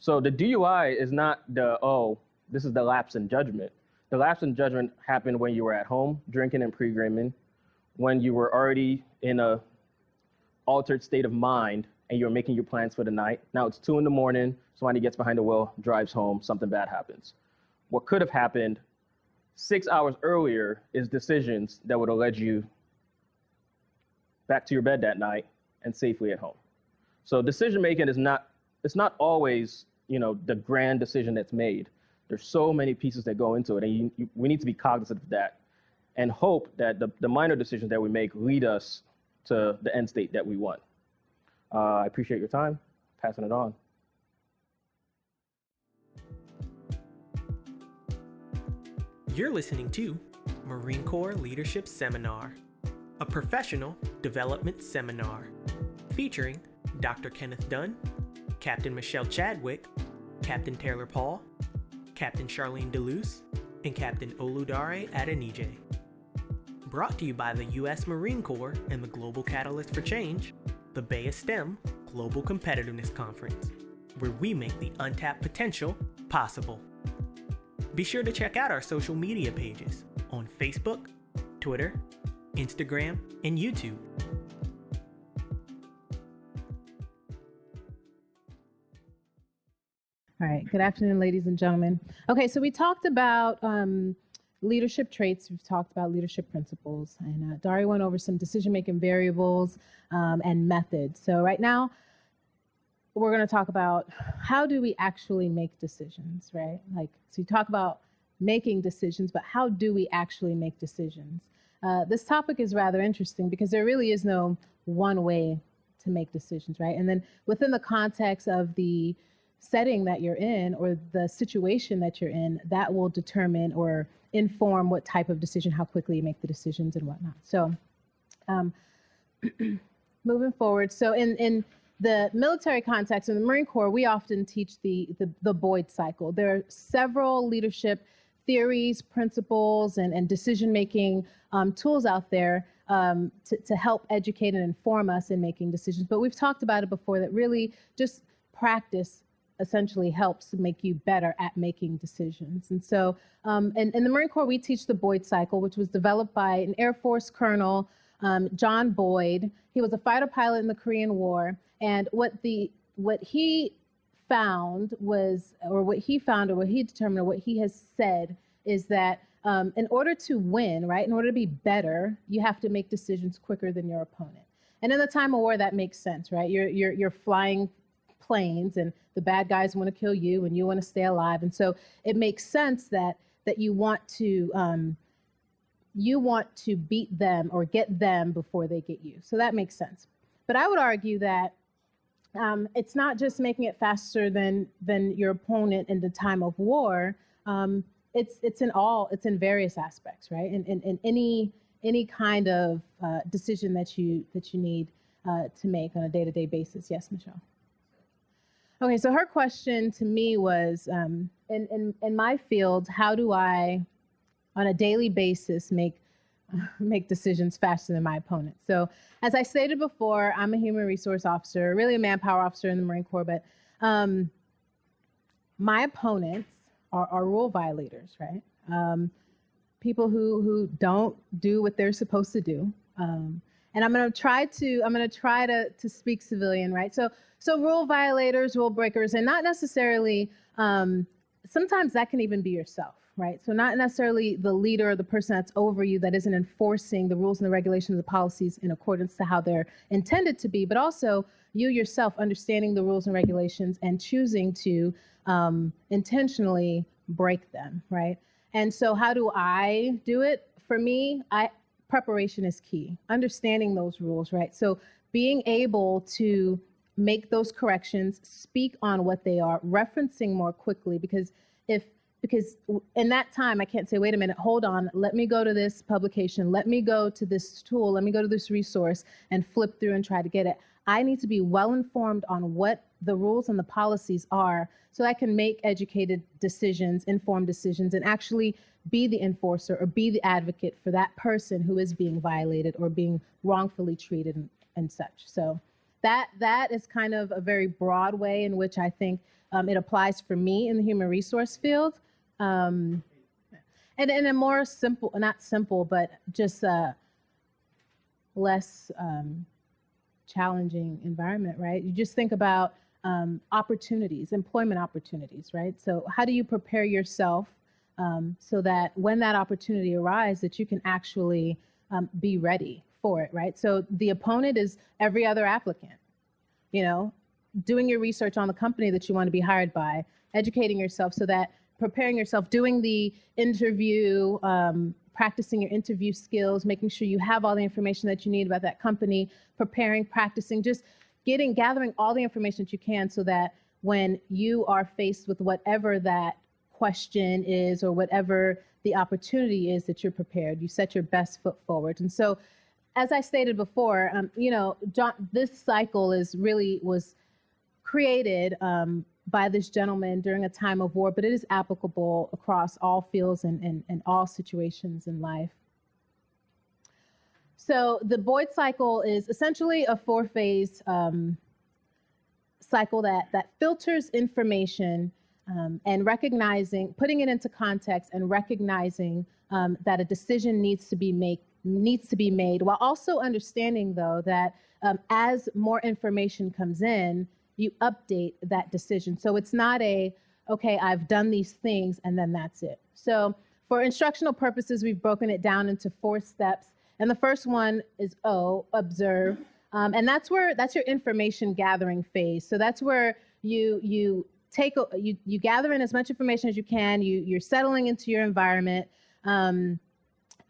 So the DUI is not the oh, this is the lapse in judgment. The lapse in judgment happened when you were at home drinking and pre-gaming, when you were already in a altered state of mind and you're making your plans for the night. Now it's two in the morning, somebody gets behind the wheel, drives home, something bad happens. What could have happened six hours earlier is decisions that would have led you back to your bed that night and safely at home. So decision making is not it's not always you know the grand decision that's made. There's so many pieces that go into it, and you, you, we need to be cognizant of that, and hope that the, the minor decisions that we make lead us to the end state that we want. Uh, I appreciate your time. Passing it on.
You're listening to Marine Corps Leadership Seminar, a professional development seminar featuring Dr. Kenneth Dunn, Captain Michelle Chadwick, Captain Taylor Paul, Captain Charlene DeLuce, and Captain Oludare Adeniji. Brought to you by the U.S. Marine Corps and the Global Catalyst for Change, the BEYA STEM Global Competitiveness Conference, where we make the untapped potential possible. Be sure to check out our social media pages on Facebook, Twitter, Instagram, and YouTube.
All right. Good afternoon, ladies and gentlemen. Okay, so we talked about um, leadership traits. We've talked about leadership principles, and uh, Dari went over some decision-making variables um, and methods. So right now, we're going to talk about how do we actually make decisions, right? Like, so you talk about making decisions, but how do we actually make decisions? Uh, this topic is rather interesting because there really is no one way to make decisions, right? And then within the context of the setting that you're in or the situation that you're in, that will determine or inform what type of decision, how quickly you make the decisions and whatnot. So, um, moving forward, so in in the military context in the Marine Corps, we often teach the, the the Boyd cycle. There are several leadership theories, principles, and, and decision making um, tools out there um, to, to help educate and inform us in making decisions. But we've talked about it before that really just practice essentially helps make you better at making decisions. And so um, in, in, the Marine Corps, we teach the Boyd cycle, which was developed by an Air Force colonel, um, John Boyd. He was a fighter pilot in the Korean War. And what the what he found was, or what he found, or what he determined, or what he has said is that um, in order to win, right, in order to be better, you have to make decisions quicker than your opponent. And in the time of war, that makes sense, right? You're you're you're flying planes, and the bad guys want to kill you, and you want to stay alive, and so it makes sense that that you want to um, you want to beat them or get them before they get you. So that makes sense. But I would argue that um, it's not just making it faster than than your opponent in the time of war. Um, it's it's in all it's in various aspects, right? In in, in any any kind of uh, decision that you that you need uh, to make on a day to day basis. Yes, Michelle. Okay, so her question to me was, um, in, in in my field, how do I, on a daily basis, make make decisions faster than my opponent. So, as I stated before, I'm a human resource officer, really a manpower officer in the Marine Corps, but um, my opponents are, are, rule violators, right? Um, people who who don't do what they're supposed to do. Um, and I'm going to try to I'm going to try to to speak civilian, right? So so rule violators, rule breakers, and not necessarily. Um, sometimes that can even be yourself right? So not necessarily the leader or the person that's over you that isn't enforcing the rules and the regulations the policies in accordance to how they're intended to be, but also you yourself understanding the rules and regulations and choosing to um, intentionally break them, right? And so how do I do it? For me, I preparation is key. Understanding those rules, right? So being able to make those corrections, speak on what they are, referencing more quickly because if because in that time I can't say, wait a minute, hold on, let me go to this publication, let me go to this tool, let me go to this resource and flip through and try to get it. I need to be well informed on what the rules and the policies are so I can make educated decisions, informed decisions, and actually be the enforcer or be the advocate for that person who is being violated or being wrongfully treated and such. So that that is kind of a very broad way in which I think um, it applies for me in the human resource field. Um, and in a more simple, not simple, but just a less um, challenging environment, right? You just think about um, opportunities, employment opportunities, right? So how do you prepare yourself um, so that when that opportunity arises, that you can actually um, be ready for it, right? So the opponent is every other applicant, you know, doing your research on the company that you want to be hired by, educating yourself so that preparing yourself, doing the interview, um, practicing your interview skills, making sure you have all the information that you need about that company, preparing, practicing, just getting, gathering all the information that you can so that when you are faced with whatever that question is or whatever the opportunity is that you're prepared, you set your best foot forward. And so, as I stated before, um, you know, John, this cycle is really was created um, by this gentleman during a time of war, but it is applicable across all fields and, and, and all situations in life. So the Boyd cycle is essentially a four-phase um, cycle that that filters information um, and recognizing, putting it into context, and recognizing um, that a decision needs to be make needs to be made, while also understanding though that um, as more information comes in, you update that decision. So it's not a, okay, I've done these things and then that's it. So for instructional purposes, we've broken it down into four steps. And the first one is O, observe. Um, and that's where, that's your information gathering phase. So that's where you, you take, you, you gather in as much information as you can, you, you're settling into your environment. Um,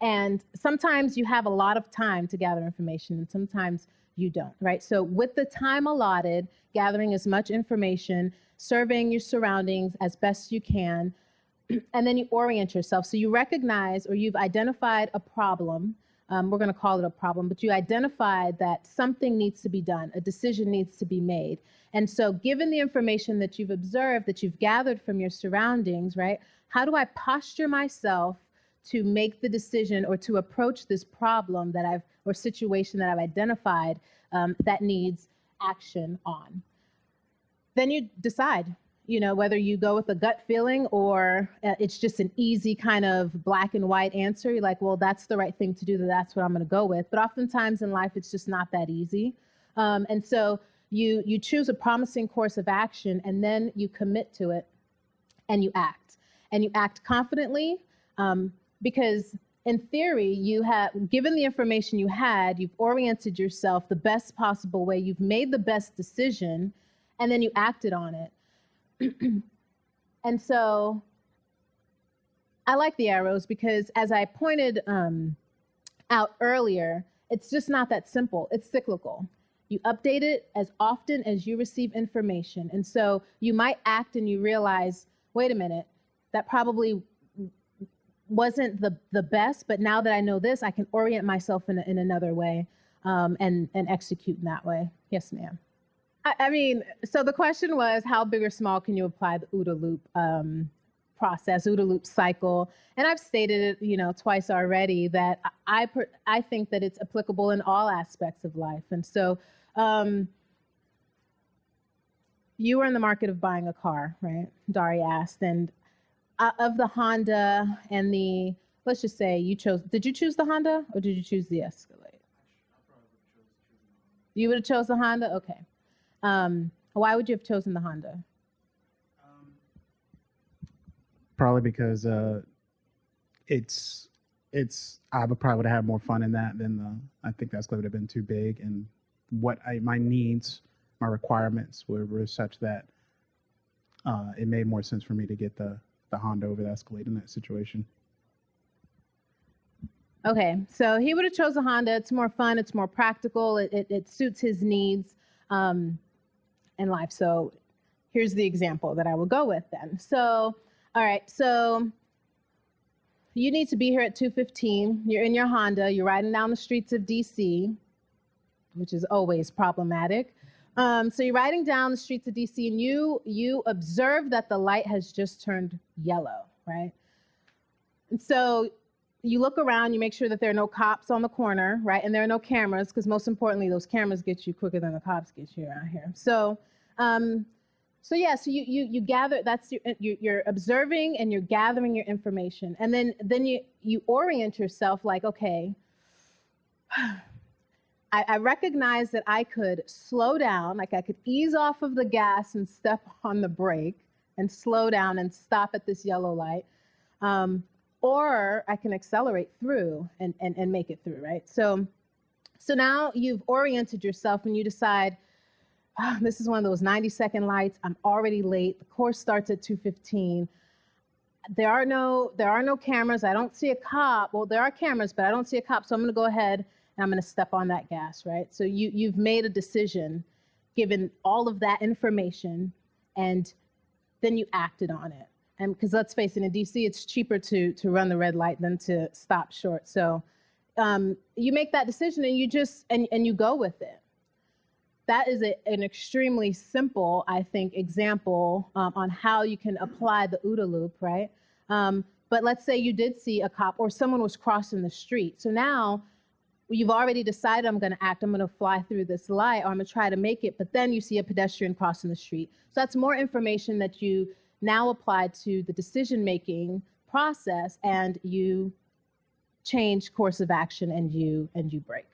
and sometimes you have a lot of time to gather information and sometimes you don't, right? So with the time allotted, gathering as much information, surveying your surroundings as best you can, and then you orient yourself. So you recognize or you've identified a problem. Um, we're going to call it a problem, but you identify that something needs to be done, a decision needs to be made. And so, given the information that you've observed, that you've gathered from your surroundings, right, how do I posture myself to make the decision or to approach this problem that I've or situation that I've identified um, that needs action on. Then you decide, you know, whether you go with a gut feeling or uh, it's just an easy kind of black and white answer. You're like, well, that's the right thing to do. That's what I'm going to go with. But oftentimes in life, it's just not that easy. Um, and so you you choose a promising course of action and then you commit to it and you act and you act confidently um, because in theory, you have given the information you had, you've oriented yourself the best possible way, you've made the best decision, and then you acted on it. and so I like the arrows because, as I pointed um, out earlier, it's just not that simple. It's cyclical. You update it as often as you receive information. And so you might act and you realize, wait a minute, that probably wasn't the the best, but now that I know this, I can orient myself in, in another way um, and and execute in that way. Yes, ma'am. I, I, mean, so the question was, how big or small can you apply the OODA loop um, process, OODA loop cycle? And I've stated it, you know, twice already that I I think that it's applicable in all aspects of life, and so. Um, you were in the market of buying a car, right? Dari asked, and uh, of the Honda and the, let's just say you chose, did you choose the Honda or did you choose the Escalade? You would have chose the Honda? Okay. Um, why would you have chosen the Honda?
Probably because uh, it's it's I would probably would have had more fun in that than the I think that's would have been too big and what I my needs my requirements were, were such that uh, it made more sense for me to get the the Honda over the Escalade in that situation.
Okay, so he would have chose a Honda. It's more fun. It's more practical. It, it, it suits his needs um, in life. So here's the example that I will go with then. So, all right, so you need to be here at 2:15. You're in your Honda. You're riding down the streets of DC, which is always problematic. Um, so you're riding down the streets of DC and you you observe that the light has just turned yellow, right? And so you look around, you make sure that there are no cops on the corner, right? And there are no cameras, because most importantly, those cameras get you quicker than the cops get you around here. So, um, so yeah, so you you you gather. That's your, you, you're observing and you're gathering your information, and then then you you orient yourself like, okay, I, I recognize that I could slow down, like I could ease off of the gas and step on the brake and slow down and stop at this yellow light. Um, or I can accelerate through and, and, and make it through, right? So, so now you've oriented yourself and you decide, oh, this is one of those 90 second lights. I'm already late. The course starts at 2:15. There are no there are no cameras. I don't see a cop. Well, there are cameras, but I don't see a cop. So I'm going to go ahead and I'm going to step on that gas, right? So you you've made a decision, given all of that information, and then you acted on it. And because let's face it, in DC, it's cheaper to to run the red light than to stop short. So um, you make that decision and you just and and you go with it. That is a, an extremely simple, I think, example um, on how you can apply the OODA loop, right? Um, but let's say you did see a cop or someone was crossing the street. So now you've already decided I'm going to act, I'm going to fly through this light, or I'm going to try to make it, but then you see a pedestrian crossing the street. So that's more information that you now apply to the decision making process and you change course of action and you and you break.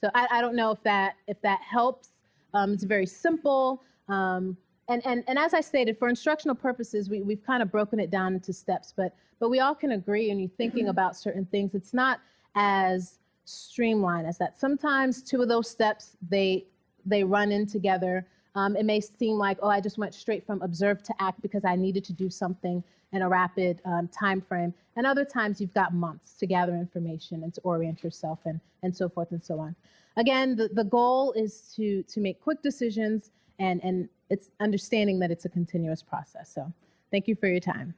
So I, I don't know if that if that helps. Um, it's very simple. Um, and, and, and as I stated, for instructional purposes, we, we've kind of broken it down into steps, but, but we all can agree when you're thinking about certain things, it's not as streamlined as that. Sometimes two of those steps, they, they run in together. Um, it may seem like, oh, I just went straight from observe to act because I needed to do something in a rapid um, time frame. And other times you've got months to gather information and to orient yourself and, and so forth and so on. Again, the, the goal is to, to make quick decisions and, and it's understanding that it's a continuous process. So thank you for your time.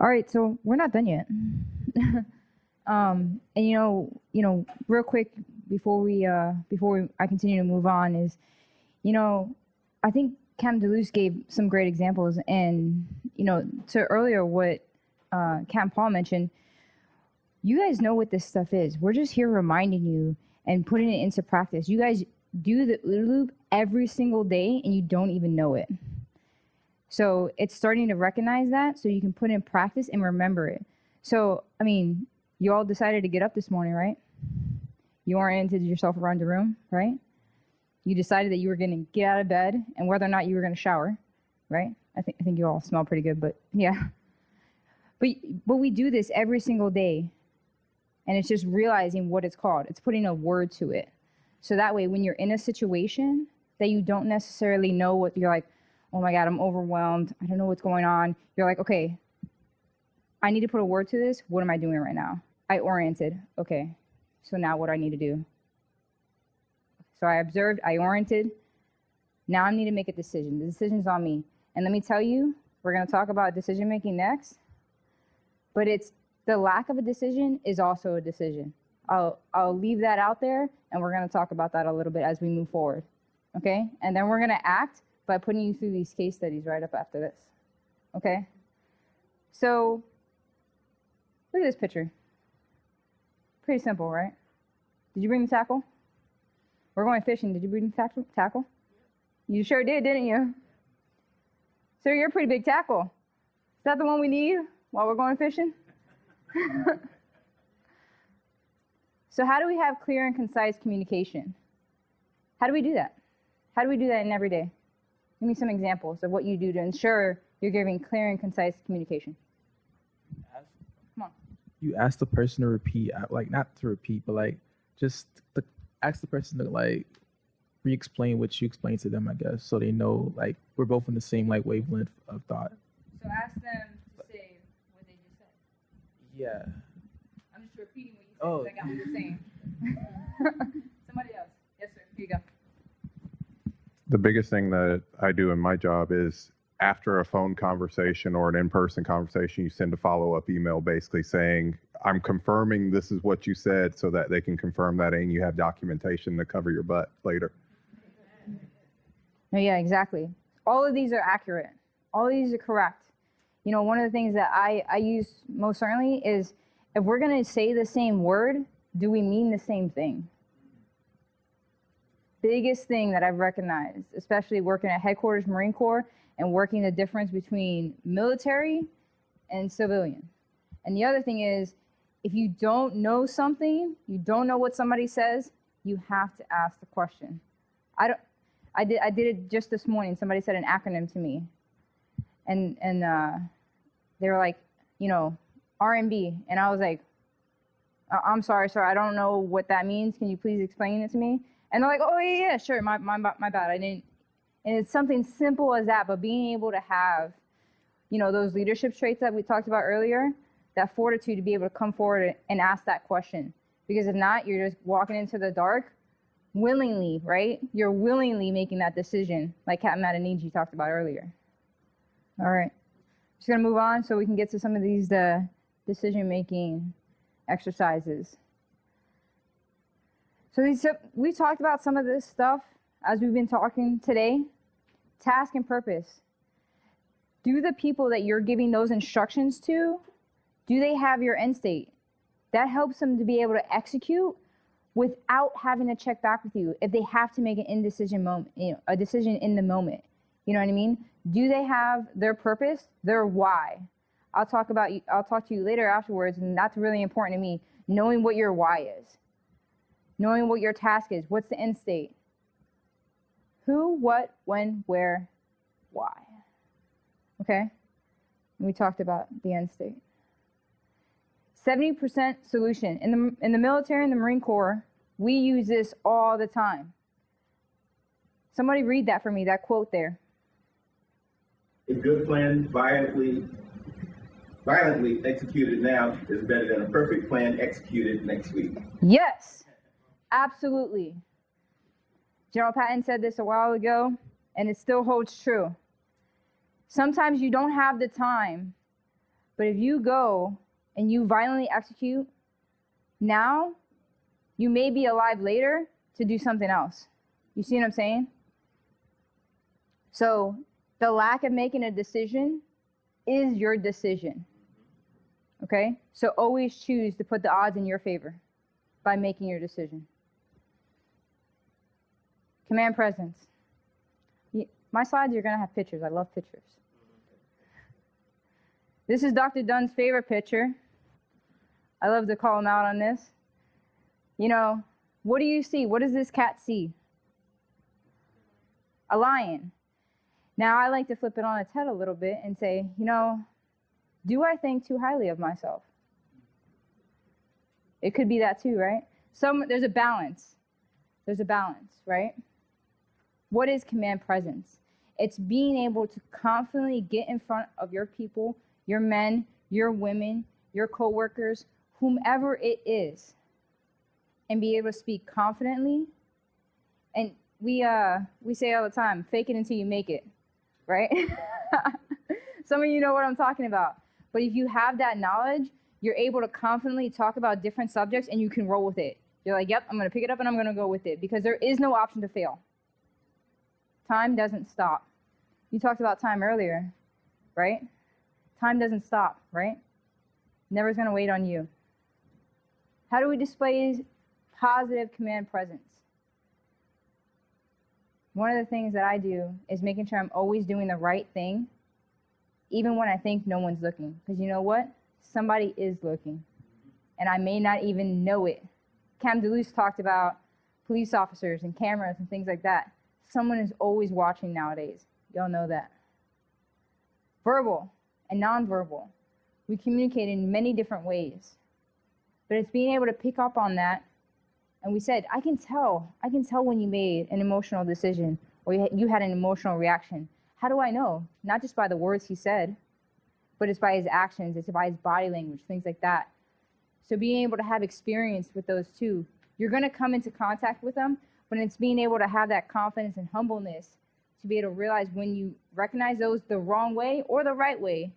All right, so we're not done yet. um, and you know, you know, real quick before we uh, before we, I continue to move on is, you know, I think Cam DeLuce gave some great examples, and you know, to earlier what uh, Cam Paul mentioned, you guys know what this stuff is. We're just here reminding you and putting it into practice. You guys do the loop every single day, and you don't even know it. So it's starting to recognize that so you can put in practice and remember it. So, I mean, you all decided to get up this morning, right? You oriented yourself around the room, right? You decided that you were going to get out of bed and whether or not you were going to shower, right? I think I think you all smell pretty good, but yeah. But but we do this every single day. And it's just realizing what it's called. It's putting a word to it. So that way when you're in a situation that you don't necessarily know what you're like, oh my God, I'm overwhelmed. I don't know what's going on. You're like, okay, I need to put a word to this. What am I doing right now? I oriented. Okay, so now what do I need to do? So I observed, I oriented. Now I need to make a decision. The decision's on me. And let me tell you, we're going to talk about decision making next. But it's the lack of a decision is also a decision. I'll, I'll leave that out there and we're going to talk about that a little bit as we move forward. Okay? And then we're going to act by putting you through these case studies right up after this. Okay? So, look at this picture. Pretty simple, right? Did you bring the tackle? We're going fishing. Did you bring the tackle? You sure did, didn't you? Sir, you're a pretty big tackle. Is that the one we need while we're going fishing? so, how do we have clear and concise communication? How do we do that? How do we do that in every day? Give me some examples of what you do to ensure you're giving clear and concise communication. Come on.
You ask the person to repeat, uh, like not to repeat, but like just to ask the person to like re-explain what you explained to them, I guess, so they know like we're both in the same like wavelength of thought.
So ask them to say what they just said.
Yeah.
I'm just repeating what you said oh. I got what you're saying. Somebody else. Yes, sir. Here you go
the biggest thing that I do in my job is after a phone conversation or an in-person conversation, you send a follow-up email basically saying, I'm confirming this is what you said so that they can confirm that and you have documentation to cover your butt later.
Yeah, exactly. All of these are accurate. All of these are correct. you know, one of the things that I, I use most certainly is if we're going to say the same word, do we mean the same thing? Biggest thing that I've recognized, especially working at headquarters Marine Corps and working the difference between military and civilian. And the other thing is, if you don't know something, you don't know what somebody says, you have to ask the question. I don't. I did. I did it just this morning. Somebody said an acronym to me, and and uh, they were like, you know, RMB, and I was like, I'm sorry, sir. I don't know what that means. Can you please explain it to me? And they're like, oh yeah, yeah, sure. My my my bad. I didn't. And it's something simple as that, but being able to have, you know, those leadership traits that we talked about earlier, that fortitude to be able to come forward and ask that question. Because if not, you're just walking into the dark willingly, right? You're willingly making that decision, like Captain Madaniji talked about earlier. All right. Just gonna move on so we can get to some of these uh, decision making exercises. So these, we talked about some of this stuff as we've been talking today. Task and purpose. Do the people that you're giving those instructions to, do they have your end state? That helps them to be able to execute without having to check back with you if they have to make an indecision moment, you know, a decision in the moment. You know what I mean? Do they have their purpose, their why? I'll talk about you, I'll talk to you later afterwards, and that's really important to me. Knowing what your why is, knowing what your task is, what's the end state? Who, what, when, where, why. Okay? And we talked about the end state. 70% solution. In the, in the military and the Marine Corps, we use this all the time. Somebody read that for me, that quote there.
A good plan violently, violently executed now is better than a perfect plan executed next week.
Yes, absolutely. General Patton said this a while ago, and it still holds true. Sometimes you don't have the time, but if you go and you violently execute, now you may be alive later to do something else. You see what I'm saying? So the lack of making a decision is your decision. Okay? So always choose to put the odds in your favor by making your decision. Command presence. My slides, you're going to have pictures. I love pictures. This is Dr. Dunn's favorite picture. I love to call him out on this. You know, what do you see? What does this cat see? A lion. Now, I like to flip it on its head a little bit and say, you know, do I think too highly of myself? It could be that too, right? Some there's a balance. There's a balance, right? What is command presence? It's being able to confidently get in front of your people, your men, your women, your coworkers, whomever it is, and be able to speak confidently. And we uh we say all the time, fake it until you make it, right? Some of you know what I'm talking about. But if you have that knowledge, you're able to confidently talk about different subjects and you can roll with it. You're like, yep, I'm to pick it up and I'm to go with it because there is no option to fail. Time doesn't stop. You talked about time earlier, right? Time doesn't stop, right? Never's going to wait on you. How do we display positive command presence? One of the things that I do is making sure I'm always doing the right thing, even when I think no one's looking. Because you know what? Somebody is looking, and I may not even know it. Cam DeLuce talked about police officers and cameras and things like that. Someone is always watching nowadays. Y'all know that. Verbal and nonverbal. We communicate in many different ways. But it's being able to pick up on that. And we said, I can tell. I can tell when you made an emotional decision or you had an emotional reaction. How do I know? Not just by the words he said, but it's by his actions, it's by his body language, things like that. So being able to have experience with those two, you're going to come into contact with them, but it's being able to have that confidence and humbleness to be able to realize when you recognize those the wrong way or the right way,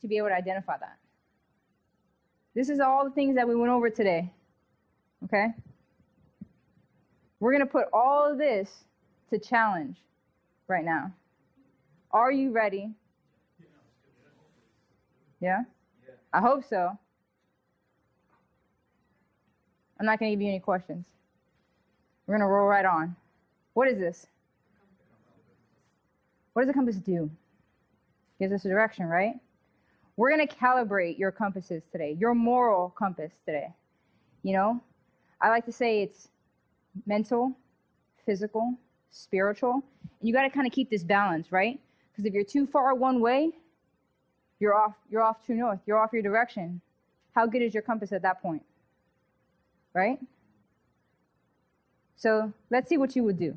to be able to identify that. This is all the things that we went over today. Okay? We're going to put all of this to challenge right now. Are you ready? Yeah? I hope so. I'm not going to give you any questions. We're going to roll right on. What is this? What does a compass do? Gives us a direction, right? We're going to calibrate your compasses today, your moral compass today. You know, I like to say it's mental, physical, spiritual, and you got to kind of keep this balance, right? Because if you're too far one way, you're off you're off true north, you're off your direction. How good is your compass at that point? Right? So, let's see what you would do.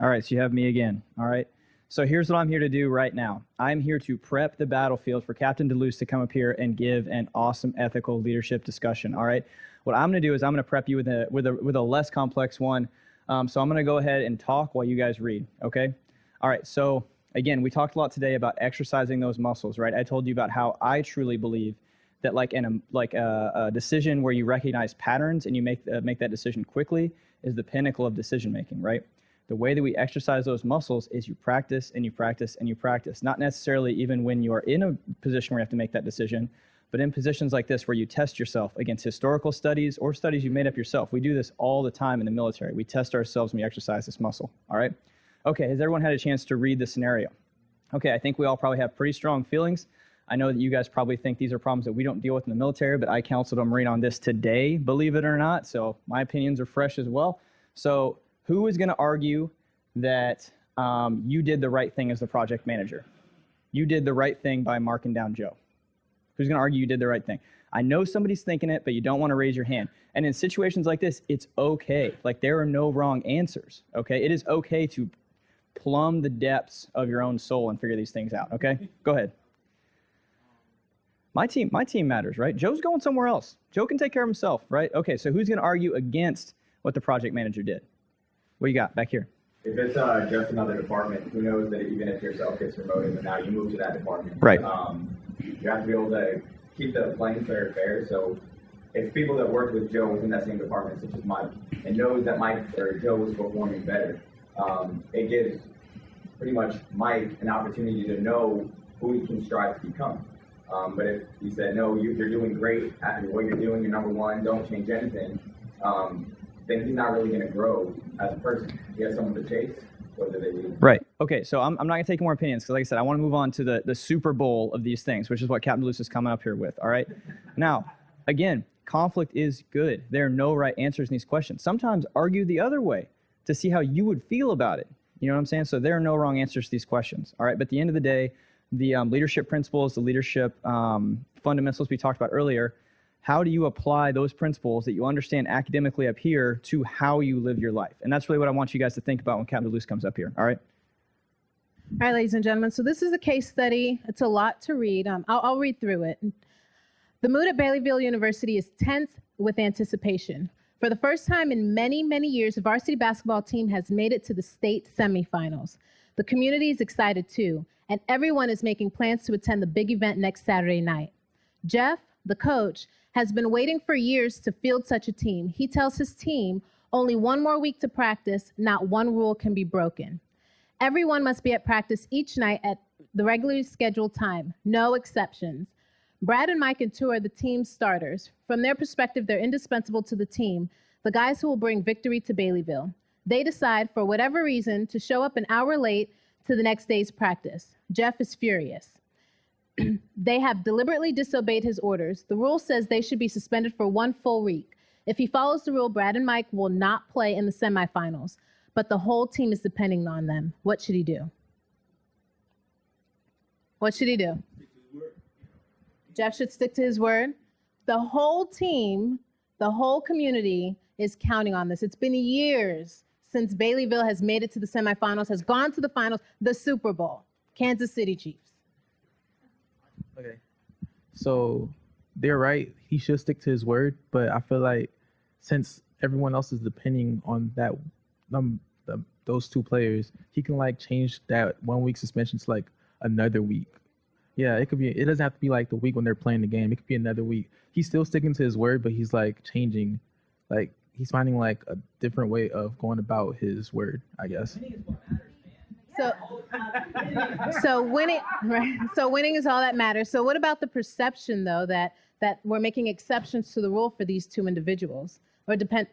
All right, so you have me again. All right. So here's what I'm here to do right now. I'm here to prep the battlefield for Captain DeLuce to come up here and give an awesome ethical leadership discussion. All right. What I'm going to do is I'm going to prep you with a with a with a less complex one. Um, so I'm going to go ahead and talk while you guys read. Okay. All right. So again, we talked a lot today about exercising those muscles. Right. I told you about how I truly believe that like in a like a, a decision where you recognize patterns and you make uh, make that decision quickly is the pinnacle of decision making. Right the way that we exercise those muscles is you practice and you practice and you practice. Not necessarily even when you are in a position where you have to make that decision, but in positions like this where you test yourself against historical studies or studies you made up yourself. We do this all the time in the military. We test ourselves when we exercise this muscle. All right? Okay, has everyone had a chance to read the scenario? Okay, I think we all probably have pretty strong feelings. I know that you guys probably think these are problems that we don't deal with in the military, but I counseled a Marine on this today, believe it or not. So my opinions are fresh as well. So who is going to argue that um, you did the right thing as the project manager? You did the right thing by marking down Joe. Who's going to argue you did the right thing? I know somebody's thinking it, but you don't want to raise your hand. And in situations like this, it's okay. Like there are no wrong answers. Okay, it is okay to plumb the depths of your own soul and figure these things out. Okay, go ahead. My team, my team matters, right? Joe's going somewhere else. Joe can take care of himself, right? Okay, so who's going to argue against what the project manager did? What you got back here?
If it's uh, just another department, who knows that even if yourself gets promoted and now you move to that department,
right?
Um, you have to be able to keep the playing fair fair. So if people that worked with Joe within that same department, such as Mike, and knows that Mike or Joe was performing better, um, it gives pretty much Mike an opportunity to know who he can strive to become. Um, but if he said, no, you, are doing great at what you're doing, you're number one, don't change anything, um, then he's not really going to grow as a person. He has someone to chase.
Right. Okay. So I'm, I'm not going to take more opinions because, like I said, I want to move on to the, the Super Bowl of these things, which is what Captain Luce is coming up here with. All right. Now, again, conflict is good. There are no right answers in these questions. Sometimes argue the other way to see how you would feel about it. You know what I'm saying? So there are no wrong answers to these questions. All right. But at the end of the day, the um, leadership principles, the leadership um, fundamentals we talked about earlier, how do you apply those principles that you understand academically up here to how you live your life? And that's really what I want you guys to think about when Captain Luce comes up here. All right.
All right, ladies and gentlemen. So this is a case study. It's a lot to read. Um, I'll, I'll read through it. The mood at Baileyville University is tense with anticipation. For the first time in many, many years, the varsity basketball team has made it to the state semifinals. The community is excited too, and everyone is making plans to attend the big event next Saturday night. Jeff, the coach, has been waiting for years to field such a team. He tells his team only one more week to practice, not one rule can be broken. Everyone must be at practice each night at the regularly scheduled time, no exceptions. Brad and Mike and two are the team's starters. From their perspective, they're indispensable to the team, the guys who will bring victory to Baileyville. They decide, for whatever reason, to show up an hour late to the next day's practice. Jeff is furious. they have deliberately disobeyed his orders. The rule says they should be suspended for one full week. If he follows the rule, Brad and Mike will not play in the semifinals, but the whole team is depending on them. What should he do? What should he do? Jeff should stick to his word. The whole team, the whole community is counting on this. It's been years since Baileyville has made it to the semifinals, has gone to the finals, the Super Bowl, Kansas City Chiefs.
Okay. So they're right. He should stick to his word, but I feel like since everyone else is depending on that um the, those two players, he can like change that one week suspension to like another week. Yeah, it could be. It doesn't have to be like the week when they're playing the game. It could be another week. He's still sticking to his word, but he's like changing, like he's finding like a different way of going about his word. I guess.
So so winning, right? So winning is all that matters. So what about the perception, though, that that we're making exceptions to the rule for these two individuals, or depend?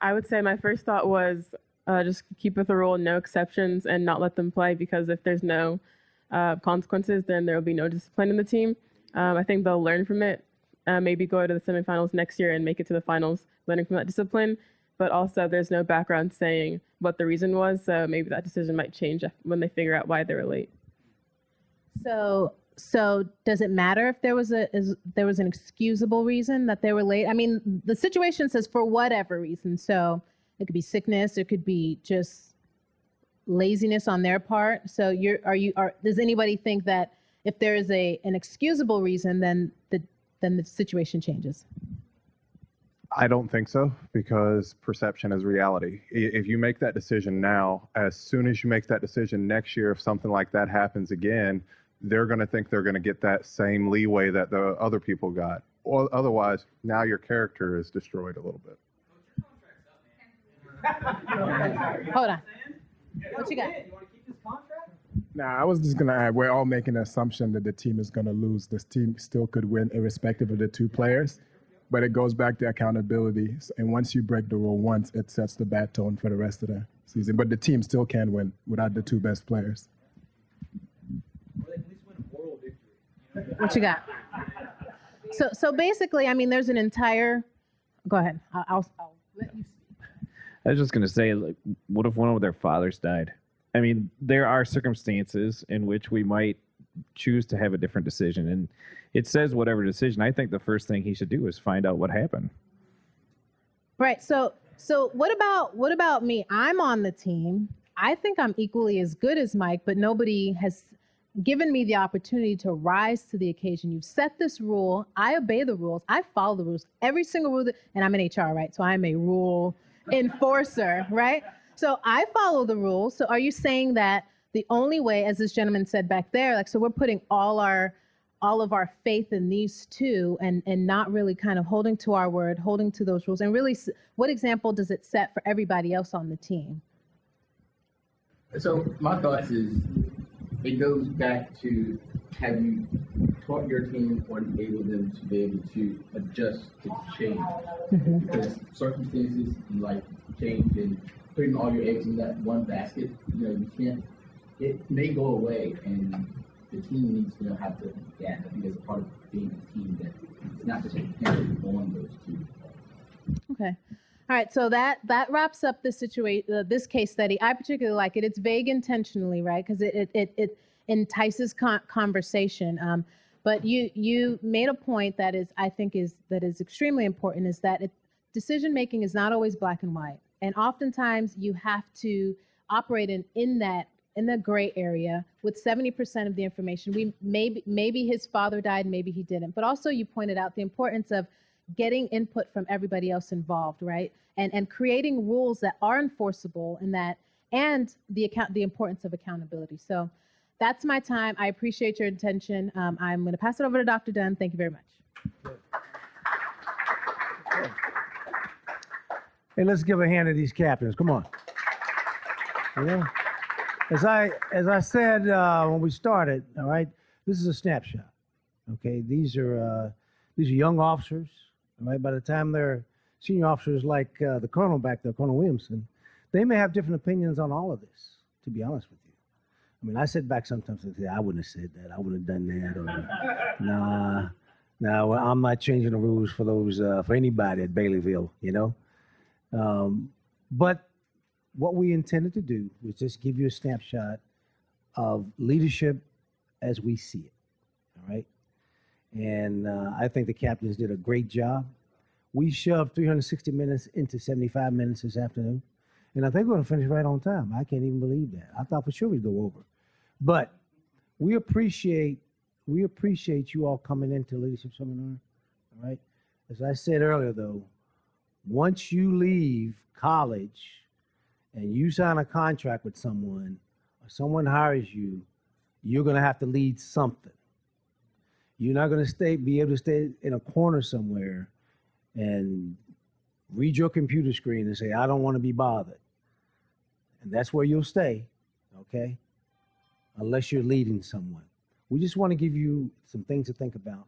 I would say my first thought was uh, just keep with the rule, no exceptions, and not let them play because if there's no uh, consequences, then there will be no discipline in the team. Um, I think they'll learn from it, uh, maybe go to the semifinals next year and make it to the finals, learning from that discipline. But also, there's no background saying what the reason was, so maybe that decision might change when they figure out why they were late.
So, so does it matter if there was a is, there was an excusable reason that they were late? I mean, the situation says for whatever reason. So it could be sickness, it could be just laziness on their part. So you're are you are does anybody think that if there is a an excusable reason, then the then the situation changes?
I don't think so because perception is reality. If you make that decision now, as soon as you make that decision next year, if something like that happens again, they're going to think they're going to get that same leeway that the other people got. Or otherwise, now your character is destroyed a little bit.
Hold on. What you got?
Nah, I was just gonna add. We're all making an assumption that the team is gonna lose. This team still could win, irrespective of the two players. But it goes back to accountability. And once you break the rule once, it sets the bad tone for the rest of the season. But the team still can win without the two best players.
What you got? So, so basically, I mean, there's an entire. Go ahead. I'll, I'll, I'll let you.
I was just gonna say, like, what if one of their fathers died? I mean, there are circumstances in which we might choose to have a different decision, and it says whatever decision. I think the first thing he should do is find out what happened.
Right. So, so what about what about me? I'm on the team. I think I'm equally as good as Mike, but nobody has given me the opportunity to rise to the occasion. You've set this rule. I obey the rules. I follow the rules. Every single rule, that, and I'm in HR, right? So I'm a rule enforcer, right? So I follow the rules. So are you saying that the only way, as this gentleman said back there, like so we're putting all our all of our faith in these two and and not really kind of holding to our word, holding to those rules. And really what example does it set for everybody else on the team?
So my thoughts is it goes back to have you taught your team or enabled them to be able to adjust to change
Mm-hmm.
because circumstances in life change and putting all your eggs in that one basket, you know, you can't. It may go away, and the team needs to have to adapt. I think that's part of being a team that it's not just dependent on those two.
Okay. All right, so that that wraps up this situation, uh, this case study. I particularly like it. It's vague intentionally, right? Because it, it it it entices con- conversation. Um, but you you made a point that is I think is that is extremely important. Is that decision making is not always black and white, and oftentimes you have to operate in in that in the gray area with 70% of the information. We maybe maybe his father died, maybe he didn't. But also you pointed out the importance of getting input from everybody else involved, right? And and creating rules that are enforceable and that and the account the importance of accountability. So that's my time. I appreciate your attention. Um, I'm going to pass it over to Dr. Dunn. Thank you very much.
Hey, let's give a hand to these captains. Come on. Yeah. As I as I said uh, when we started, all right, this is a snapshot. Okay, these are uh, these are young officers. All right, by the time they're senior officers like uh, the colonel back there, Colonel Williamson, they may have different opinions on all of this. To be honest with you, I mean, I sit back sometimes and say, I wouldn't have said that. I wouldn't have done that. Or, nah, nah, well, I'm not changing the rules for those uh, for anybody at Baileyville. You know. Um, but what we intended to do was just give you a snapshot of leadership as we see it. All right. And uh, I think the captains did a great job. We shoved 360 minutes into 75 minutes this afternoon. And I think we're going to finish right on time. I can't even believe that. I thought for sure we'd go over. But we appreciate we appreciate you all coming into leadership seminar. All right. As I said earlier, though, once you leave college and you sign a contract with someone or someone hires you, you're going to have to lead something. You're not going to stay be able to stay in a corner somewhere and read your computer screen and say, I don't want to be bothered. And that's where you'll stay, okay? unless you're leading someone. We just want to give you some things to think about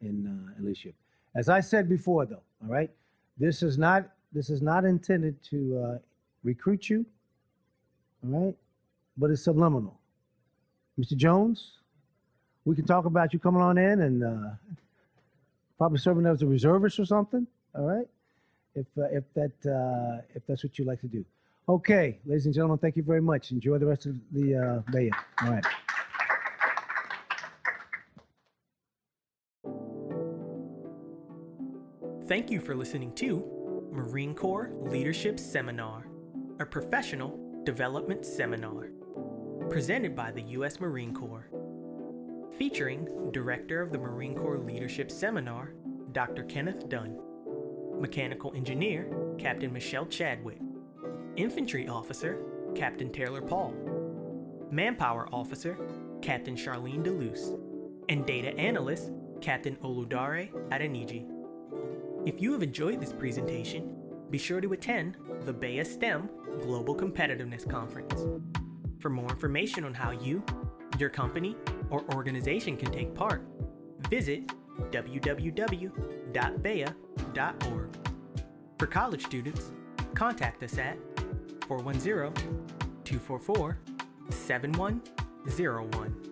in, uh, leadership. As I said before, though, all right, this is not this is not intended to uh, recruit you, all right, but it's subliminal. Mr. Jones, we can talk about you coming on in and uh, probably serving as a reservist or something. All right, if uh, if that uh, if that's what you like to do. Okay, ladies and gentlemen, thank you very much. Enjoy the rest of the uh, day. All right.
Thank you for listening to Marine Corps Leadership Seminar, a professional development seminar presented by the U.S. Marine Corps, featuring Director of the Marine Corps Leadership Seminar, Dr. Kenneth Dunn, Mechanical Engineer, Captain Michelle Chadwick, Infantry Officer, Captain Taylor Paul, Manpower Officer, Captain Charlene DeLuce, and Data Analyst, Captain Oludare Adeniji. If you have enjoyed this presentation, be sure to attend the BEYA STEM Global Competitiveness Conference. For more information on how you, your company, or organization can take part, visit www.bea.org. For college students, contact us at 410 244 7101.